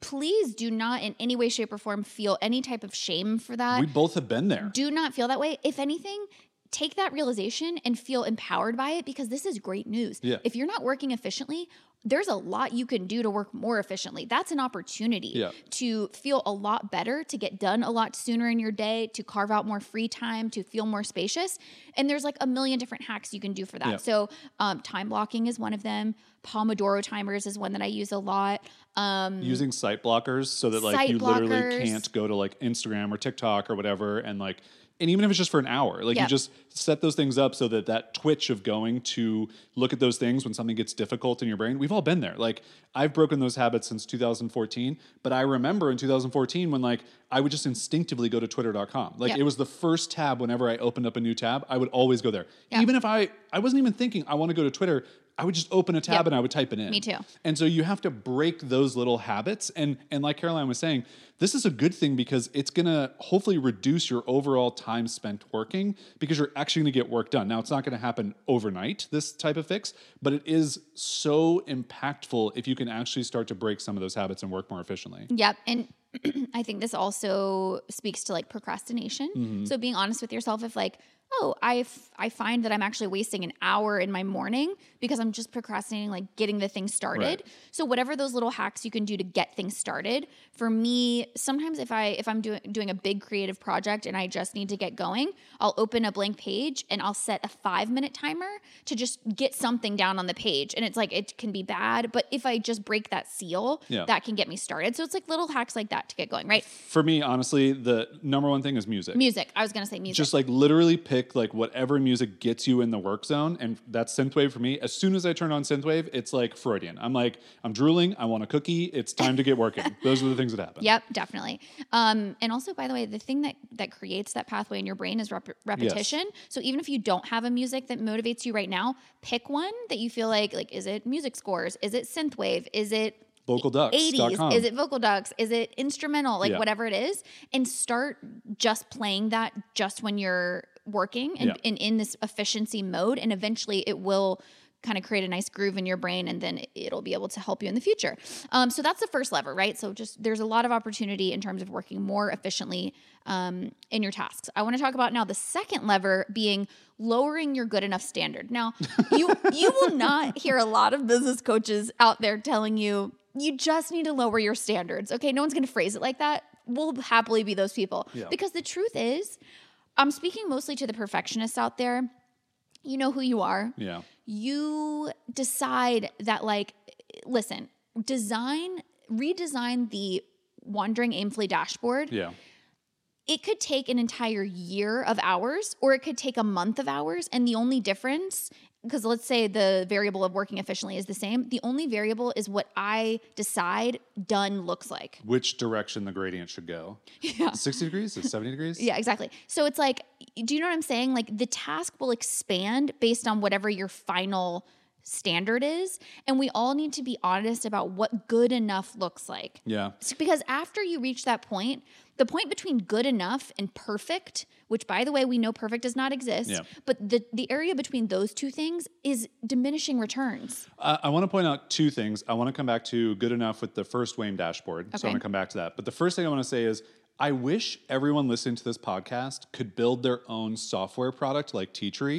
please do not in any way, shape, or form feel any type of shame for that. we both have been there. do not feel that way. If anything, take that realization and feel empowered by it because this is great news. Yeah. If you're not working efficiently, there's a lot you can do to work more efficiently. That's an opportunity Yeah. to feel a lot better, to get done a lot sooner in your day, to carve out more free time, to feel more spacious. And there's like a million different hacks you can do for that. Yeah. So, um, time blocking is one of them. Pomodoro timers is one that I use a lot. Um, using site blockers so that like you literally can't go to like Instagram or TikTok or whatever and like and even if it's just for an hour like you just set those things up so that that twitch of going to look at those things when something gets difficult in your brain we've all been there. Like I've broken those habits since 2014 but I remember in 2014 when like I would just instinctively go to twitter.com like it was the first tab whenever I opened up a new tab I would always go there. Even if I I wasn't even thinking I want to go to Twitter I would just open a tab Yep. and I would type it in Me too. and so you have to break those little habits. And and like Caroline was saying, this is a good thing because it's gonna hopefully reduce your overall time spent working because you're actually gonna get work done. Now it's not gonna happen overnight, this type of fix, but it is so impactful if you can actually start to break some of those habits and work more efficiently. Yep. And [CLEARS THROAT] I think this also speaks to like procrastination. Mm-hmm. So being honest with yourself, if like, oh, I, f- I find that I'm actually wasting an hour in my morning because I'm just procrastinating, like getting the thing started. Right. So whatever those little hacks you can do to get things started. For me, sometimes if I if I'm doing doing a big creative project and I just need to get going, I'll open a blank page and I'll set a five minute timer to just get something down on the page. And it's like it can be bad, but if I just break that seal, Yeah. that can get me started. So it's like little hacks like that to get going, right? For me, honestly, the number one thing is music. Music. I was gonna say music. just like literally pick like whatever music gets you in the work zone and that's synthwave for me as soon as i turn on synthwave it's like freudian i'm like i'm drooling i want a cookie it's time to get working [LAUGHS] those are the things that happen Yep, definitely. Um, and also, by the way, the thing that that creates that pathway in your brain is rep- repetition. So even if you don't have a music that motivates you right now, pick one that you feel like like is it music scores? Is it synthwave? Is it vocalducks.com 80s? Is it vocal ducks? Is it instrumental? Like Yeah. whatever it is, and start just playing that just when you're working and, Yeah. and in this efficiency mode, and eventually it will kind of create a nice groove in your brain and then it'll be able to help you in the future. Um, so that's the first lever, right? So just there's a lot of opportunity in terms of working more efficiently um, in your tasks. I want to talk about now the second lever being lowering your good enough standard. Now, [LAUGHS] you you will not hear a lot of business coaches out there telling you you just need to lower your standards. Okay, no one's going to phrase it like that. We'll happily be those people Yeah. because the truth is, I'm speaking mostly to the perfectionists out there. You know who you are Yeah. you decide that like listen design redesign the wandering aimfully dashboard Yeah. it could take an entire year of hours or it could take a month of hours and the only difference because let's say the variable of working efficiently is the same the only variable is what i decide done looks like Which direction the gradient should go? [LAUGHS] yeah 60 degrees? Is 70 degrees? yeah exactly so it's like do you know what i'm saying like the task will expand based on whatever your final standard is and we all need to be honest about what good enough looks like Yeah. Because after you reach that point the point between good enough and perfect which by the way we know perfect does not exist Yeah. but the the area between those two things is diminishing returns Uh, I want to point out two things. I want to come back to good enough with the first WAIM dashboard. okay. So I'm going to come back to that. But the first thing I want to say is I wish everyone listening to this podcast could build their own software product like Teachery.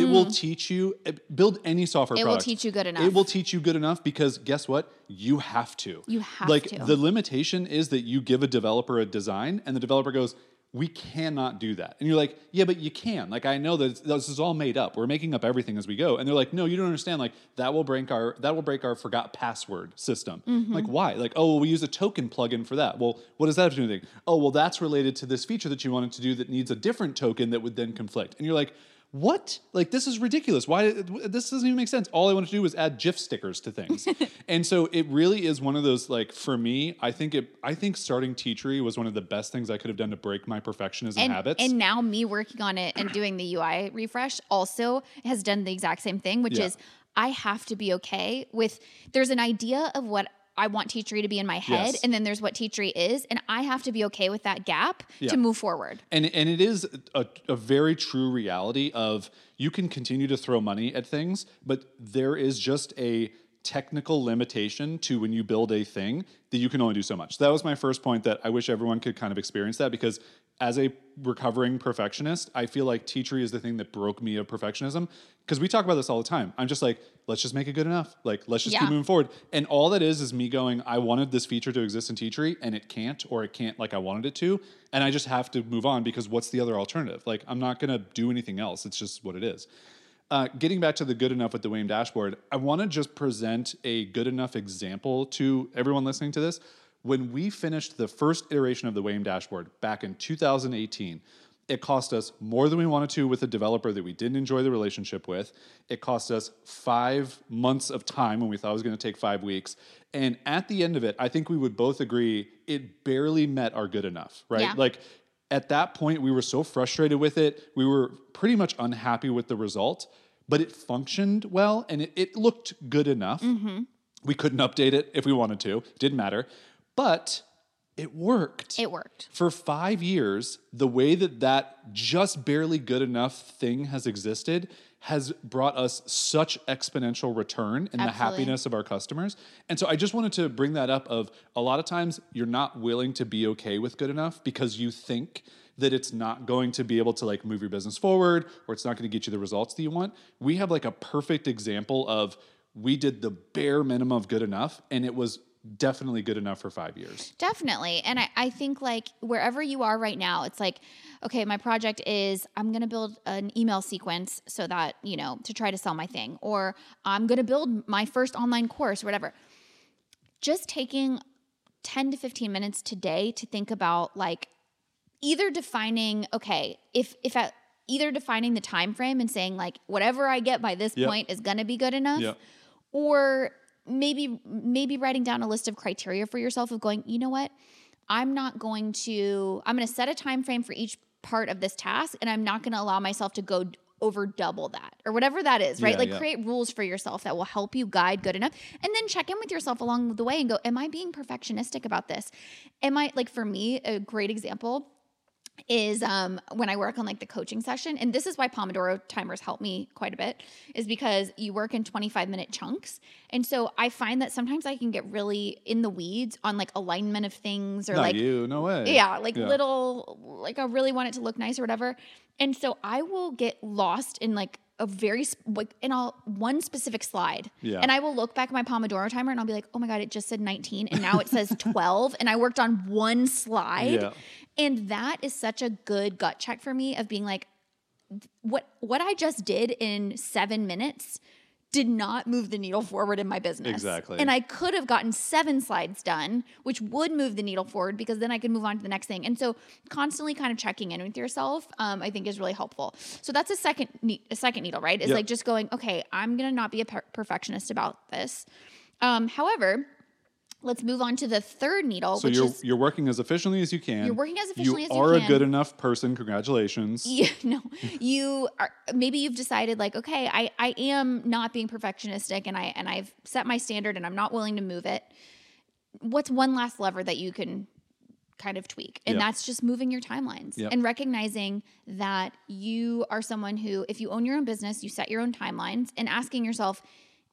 It will teach you, eh, build any software Mm-hmm. It will teach you good enough. It will teach you good enough because guess what? You have to. You have like, to. Like the limitation is that you give a developer a design and the developer goes, we cannot do that. And you're like, yeah, but you can. Like, I know that this is all made up. We're making up everything as we go. And they're like, no, you don't understand. Like, that will break our that will break our forgot password system. Mm-hmm. Like, why? Like, oh, well, we use a token plugin for that. Well, what does that have to do with anything? Oh, well, that's related to this feature that you wanted to do that needs a different token that would then conflict. And you're like, what? Like, this is ridiculous. Why? This doesn't even make sense. All I wanted to do was add GIF stickers to things. [LAUGHS] and so it really is one of those, like, for me, I think it, I think starting Teachery was one of the best things I could have done to break my perfectionism and, habits. and now me working on it and doing the UI refresh also has done the exact same thing, which Yeah. is I have to be okay with there's an idea of what I want Teachery to be in my head, Yes. and then there's what Teachery is, and I have to be okay with that gap Yeah. to move forward. And and it is a, a very true reality of you can continue to throw money at things, but there is just a technical limitation to when you build a thing that you can only do so much. That was my first point that I wish everyone could kind of experience that because as a recovering perfectionist, I feel like Teachery is the thing that broke me of perfectionism because we talk about this all the time. I'm just like, let's just make it good enough. Like, let's just Yeah. keep moving forward. And all that is is me going, I wanted this feature to exist in Teachery and it can't, or it can't like I wanted it to. And I just have to move on because what's the other alternative? Like, I'm not going to do anything else. It's just what it is. Uh, getting back to the good enough with the WAIM dashboard, I want to just present a good enough example to everyone listening to this. When we finished the first iteration of the WAIM dashboard back in 2018, it cost us more than we wanted to with a developer that we didn't enjoy the relationship with. It cost us five months of time when we thought it was going to take five weeks. And at the end of it, I think we would both agree it barely met our good enough, right? Yeah. Like at that point, we were so frustrated with it. We were pretty much unhappy with the result, but it functioned well and it, it looked good enough. Mm-hmm. We couldn't update it if we wanted to, didn't matter. But it worked. It worked. For five years, the way that that just barely good enough thing has existed has brought us such exponential return in the happiness of our customers. And so I just wanted to bring that up of a lot of times you're not willing to be okay with good enough because you think that it's not going to be able to like move your business forward or it's not going to get you the results that you want. We have like a perfect example of we did the bare minimum of good enough and it was definitely good enough for 5 years. Definitely. And I, I think like wherever you are right now, it's like, okay, my project is I'm gonna build an email sequence so that, you know, to try to sell my thing, or I'm gonna build my first online course, whatever. Just taking 10 to 15 minutes today to think about like either defining, okay, if if at either defining the time frame and saying like whatever I get by this Yep. point is gonna be good enough Yep. or maybe maybe writing down a list of criteria for yourself of going you know what? I'm not going to i'm going to set a time frame for each part of this task and i'm not going to allow myself to go over double that or whatever that is right? Yeah, like yeah. create rules for yourself that will help you guide good enough and then check in with yourself along the way and go am i being perfectionistic about this? Am i like for me a great example is um, when I work on like the coaching session, and this is why Pomodoro timers help me quite a bit, is because you work in 25 minute chunks. And so I find that sometimes I can get really in the weeds on like alignment of things or Not like you, no way. yeah, like Yeah. little, like I really want it to look nice or whatever. And so I will get lost in like a very, sp- like in all one specific slide. Yeah. And I will look back at my Pomodoro timer and I'll be like, oh my God, it just said 19 and now it says 12. And I worked on one slide. Yeah. And that is such a good gut check for me of being like, what what I just did in seven minutes did not move the needle forward in my business. Exactly. And I could have gotten seven slides done, which would move the needle forward because then I could move on to the next thing. And so constantly kind of checking in with yourself, um, I think is really helpful. So that's a second ne- a second needle, right? Is Yep. like just going, okay, I'm gonna not be a per- perfectionist about this. Um, however, let's move on to the third needle, So which you're is you're working as efficiently as you can. You're working as efficiently you as you are can. a good enough person. Congratulations. Yeah, [LAUGHS] no. You are maybe you've decided like, okay, I I am not being perfectionistic and I and I've set my standard and I'm not willing to move it. What's one last lever that you can kind of tweak? And Yep. that's just moving your timelines Yep. and recognizing that you are someone who if you own your own business, you set your own timelines and asking yourself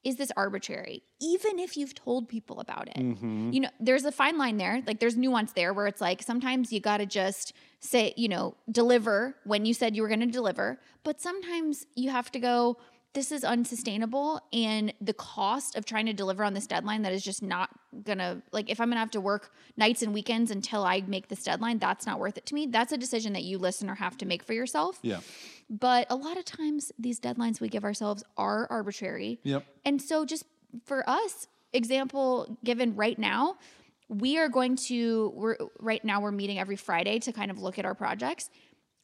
is this arbitrary? Even if you've told people about it. Mm-hmm. You know, there's a fine line there. Like there's nuance there where it's like sometimes you got to just say, you know, deliver when you said you were going to deliver, but sometimes you have to go this is unsustainable and the cost of trying to deliver on this deadline that is just not to like if I'm to have to work nights and weekends until I make this deadline, that's not worth it to me. That's a decision that you listener have to make for yourself. Yeah. But a lot of times these deadlines we give ourselves are arbitrary. Yep. And so, just for us, example given right now, we are going to, we're right now, we're meeting every Friday to kind of look at our projects.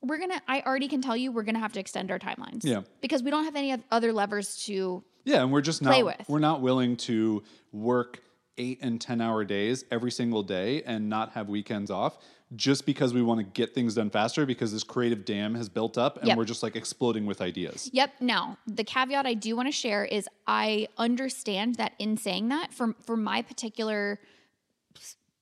We're gonna, I already can tell you, we're gonna have to extend our timelines. Yeah. Because we don't have any other levers to, Yeah, and we're just Play not with. we're not willing to work eight and ten hour days every single day and not have weekends off just because we want to get things done faster because this creative dam has built up and Yep. we're just like exploding with ideas. Yep. Now, the caveat I do want to share is I understand that in saying that, for, for my particular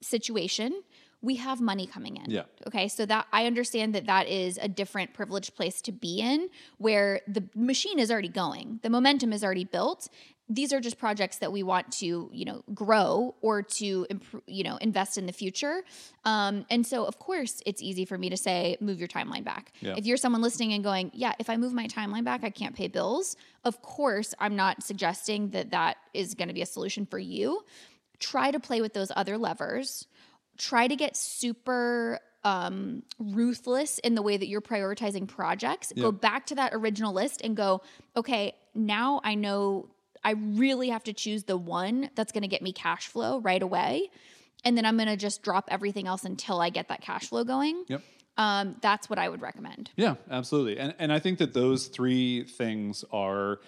situation, we have money coming in. Yeah. Okay. So that I understand that that is a different privileged place to be in where the machine is already going, the momentum is already built. These are just projects that we want to, you know, grow or to, improve, you know, invest in the future. Um, and so, of course, it's easy for me to say, move your timeline back. Yeah. If you're someone listening and going, yeah, if I move my timeline back, I can't pay bills. Of course, I'm not suggesting that that is going to be a solution for you. Try to play with those other levers. Try to get super um, ruthless in the way that you're prioritizing projects. Go back to that original list and go, okay, now I know I really have to choose the one that's going to get me cash flow right away. And then I'm going to just drop everything else until I get that cash flow going. Yep. Um, that's what I would recommend. Yeah, absolutely. And and I think that those three things are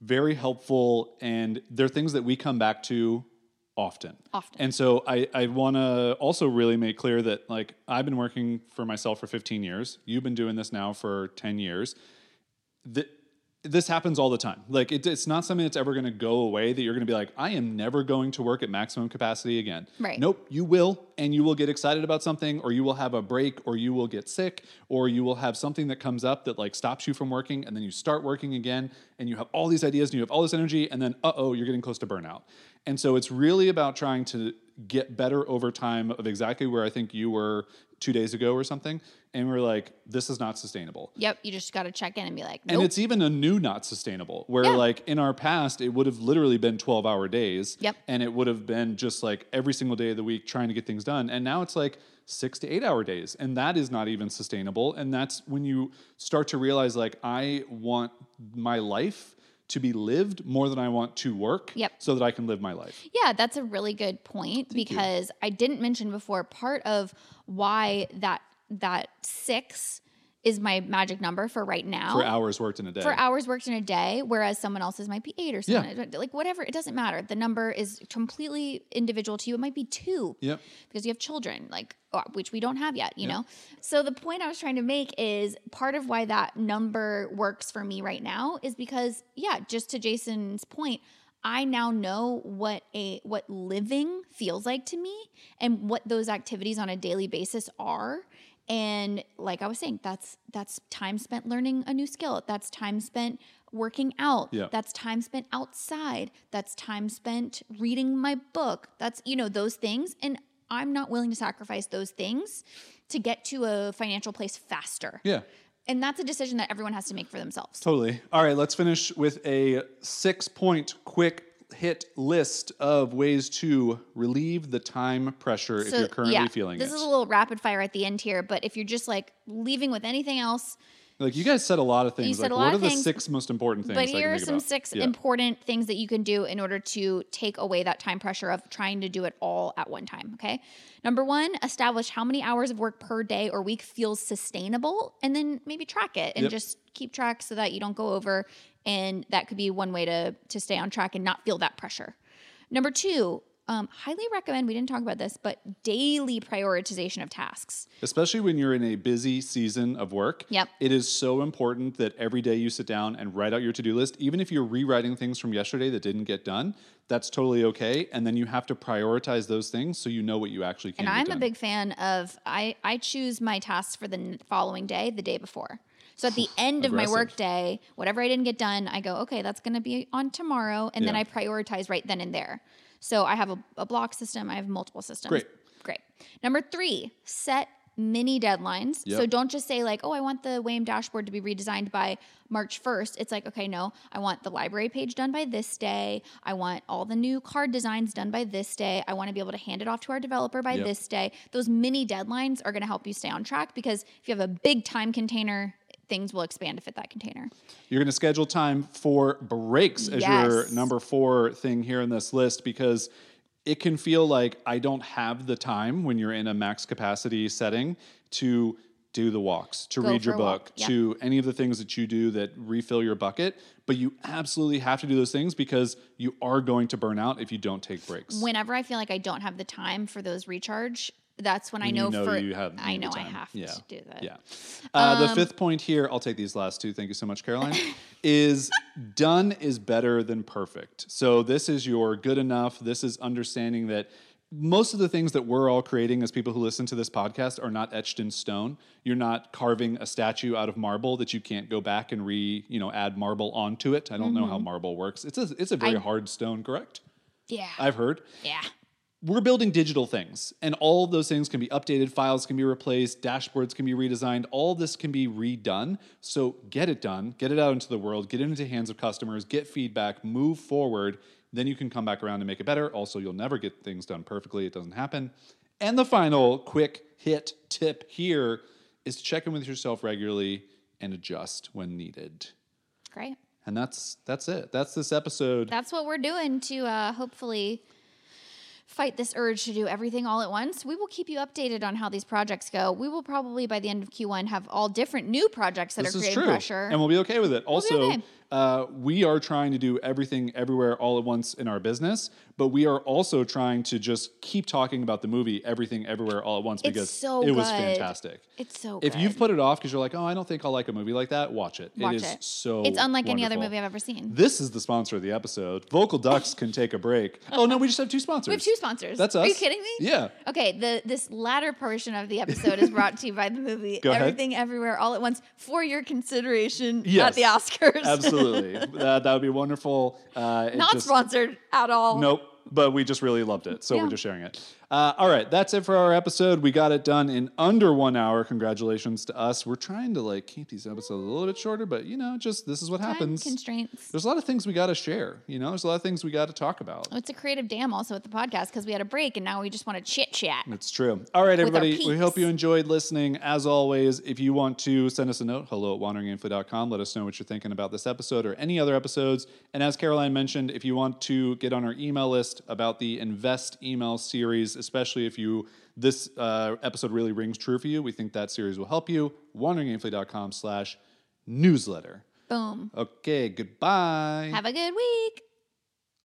very helpful and they're things that we come back to often. Often. And so I, I want to also really make clear that like I've been working for myself for 15 years. You've been doing this now for 10 years. Th- this happens all the time. Like it, it's not something that's ever going to go away that you're going to be like, I am never going to work at maximum capacity again. Right. Nope, you will, and you will get excited about something, or you will have a break, or you will get sick, or you will have something that comes up that like stops you from working, and then you start working again, and you have all these ideas and you have all this energy, and then uh oh, you're getting close to burnout. And so it's really about trying to get better over time of exactly where I think you were two days ago or something. And we're like, this is not sustainable. Yep, you just got to check in and be like, And it's even a new not sustainable where Yeah. like in our past it would have literally been 12 hour days Yep. and it would have been just like every single day of the week trying to get things done and now it's like 6 to 8 hour days and that is not even sustainable and that's when you start to realize like I want my life to be lived more than I want to work Yep. so that I can live my life. Yeah, that's a really good point because I didn't mention before part of why that that 6 is my magic number for right now. For hours worked in a day. For hours worked in a day, whereas someone else's might be eight or something. Yeah. Like whatever, it doesn't matter. The number is completely individual to you. It might be two Yep. because you have children, like uh, which we don't have yet, you know. So the point I was trying to make is part of why that number works for me right now is because yeah, just to Jason's point, I now know what a what living feels like to me and what those activities on a daily basis are. And like I was saying, that's that's time spent learning a new skill. That's time spent working out. Yeah. That's time spent outside. That's time spent reading my book. That's you know those things and I'm not willing to sacrifice those things to get to a financial place faster. Yeah. And that's a decision that everyone has to make for themselves. Totally. All right, let's finish with a six point quick hit list of ways to relieve the time pressure if you're currently feeling this is a little rapid fire at the end here, but if you're just like leaving with anything else, like you guys said a lot of things. said like a what are of the six most important things? but here are some about? six Yeah. important things that you can do in order to take away that time pressure of trying to do it all at one time. Okay. Number one, establish how many hours of work per day or week feels sustainable, and then maybe track it and Yep. just keep track so that you don't go over. And that could be one way to to stay on track and not feel that pressure. Number two, um, highly recommend. We didn't talk about this, but daily prioritization of tasks. Especially when you're in a busy season of work. Yep. It is so important that every day you sit down and write out your to do list, even if you're rewriting things from yesterday that didn't get done. That's totally okay. And then you have to prioritize those things so you know what you actually can And I'm a done. big fan of I I choose my tasks for the following day the day before. So at the [LAUGHS] end of my Aggressive. work whatever I didn't get done, I go, okay, that's going to be on tomorrow, and then Yeah. I prioritize right then and there. So I have a, a block system. I have multiple systems. Great. Great. Number three, set mini deadlines. So don't just say like, oh, I want the WAIM dashboard to be redesigned by March 1st. It's like, okay, no, I want the library page done by this day. I want all the new card designs done by this day. I want to be able to hand it off to our developer by Yep. this day. Those mini deadlines are going to help you stay on track because if you have a big time container, things will expand to fit that container. You're going to schedule time for breaks as your number four thing here in this list because it can feel like I don't have the time when you're in a max capacity setting to do the walks, to Go read your for a walk. book, Yep. to any of the things that you do that refill your bucket. But you absolutely have to do those things because you are going to burn out if you don't take breaks. Whenever I feel like I don't have the time for those recharge, that's when, I When you know, know for you have- I know I have Yeah. to do that. Yeah. Uh, Um, the fifth point here, I'll take these last two. Thank you so much, Caroline. [LAUGHS] is done is better than perfect. So this is your good enough. This is understanding that most of the things that we're all creating as people who listen to this podcast are not etched in stone. You're not carving a statue out of marble that you can't go back and re, you know, add marble onto it. I don't know Mm-hmm. how marble works. It's a it's a very hard stone, correct? Yeah. I've heard yeah. We're building digital things and all of those things can be updated files can be replaced dashboards can be redesigned all this can be redone. So get it done get it out into the world get it into hands of customers get feedback move forward. Then you can come back around and make it better. Also you'll never get things done perfectly. It doesn't happen. And the final quick hit tip here is to check in with yourself regularly and adjust when needed. Great. and that's that's it. That's this episode. That's what we're doing to uh, hopefully fight this urge to do everything all at once. We will keep you updated on how these projects go. We will probably by the end of Q1 have all different new projects that this are creating true pressure. and we'll be okay with it also okay. Uh, we are trying to do everything everywhere all at once in our business but we are also trying to just keep talking about the movie everything everywhere all at once because so it was fantastic it's so if good. you've put it off because you're like oh i don't think i'll like a movie like that watch it Watch it is it. so it's unlike any other movie I've ever seen. this is the sponsor of the episode vocal ducks can take a break [LAUGHS] oh no we just have two sponsors We have two sponsors. that's us Are you kidding me? yeah Okay, the this latter portion of the episode is brought to you by the movie [LAUGHS] Go ahead. Everything Everywhere All at Once for your consideration Yes. at the Oscars. absolutely [LAUGHS] that, that would be wonderful uh, Not just- sponsored at all. Nope. But we just really loved it. So Yeah. we're just sharing it. Uh, all right. That's it for our episode. We got it done in under one hour. Congratulations to us. We're trying to like keep these episodes a little bit shorter, but you know, just this is what Time happens. constraints. There's a lot of things we got to share. You know, there's a lot of things we got to talk about. It's a creative dam also with the podcast because we had a break and now we just want to chit chat. It's true. All right, everybody. We hope you enjoyed listening. As always, if you want to send us a note, hello at wanderingaimfully.com. Let us know what you're thinking about this episode or any other episodes. And as Caroline mentioned, if you want to get on our email list about the Invest email series, especially if you this uh, episode really rings true for you, we think that series will help you. Wanderingaimfully.com slash newsletter. Boom. Okay, goodbye. Have a good week.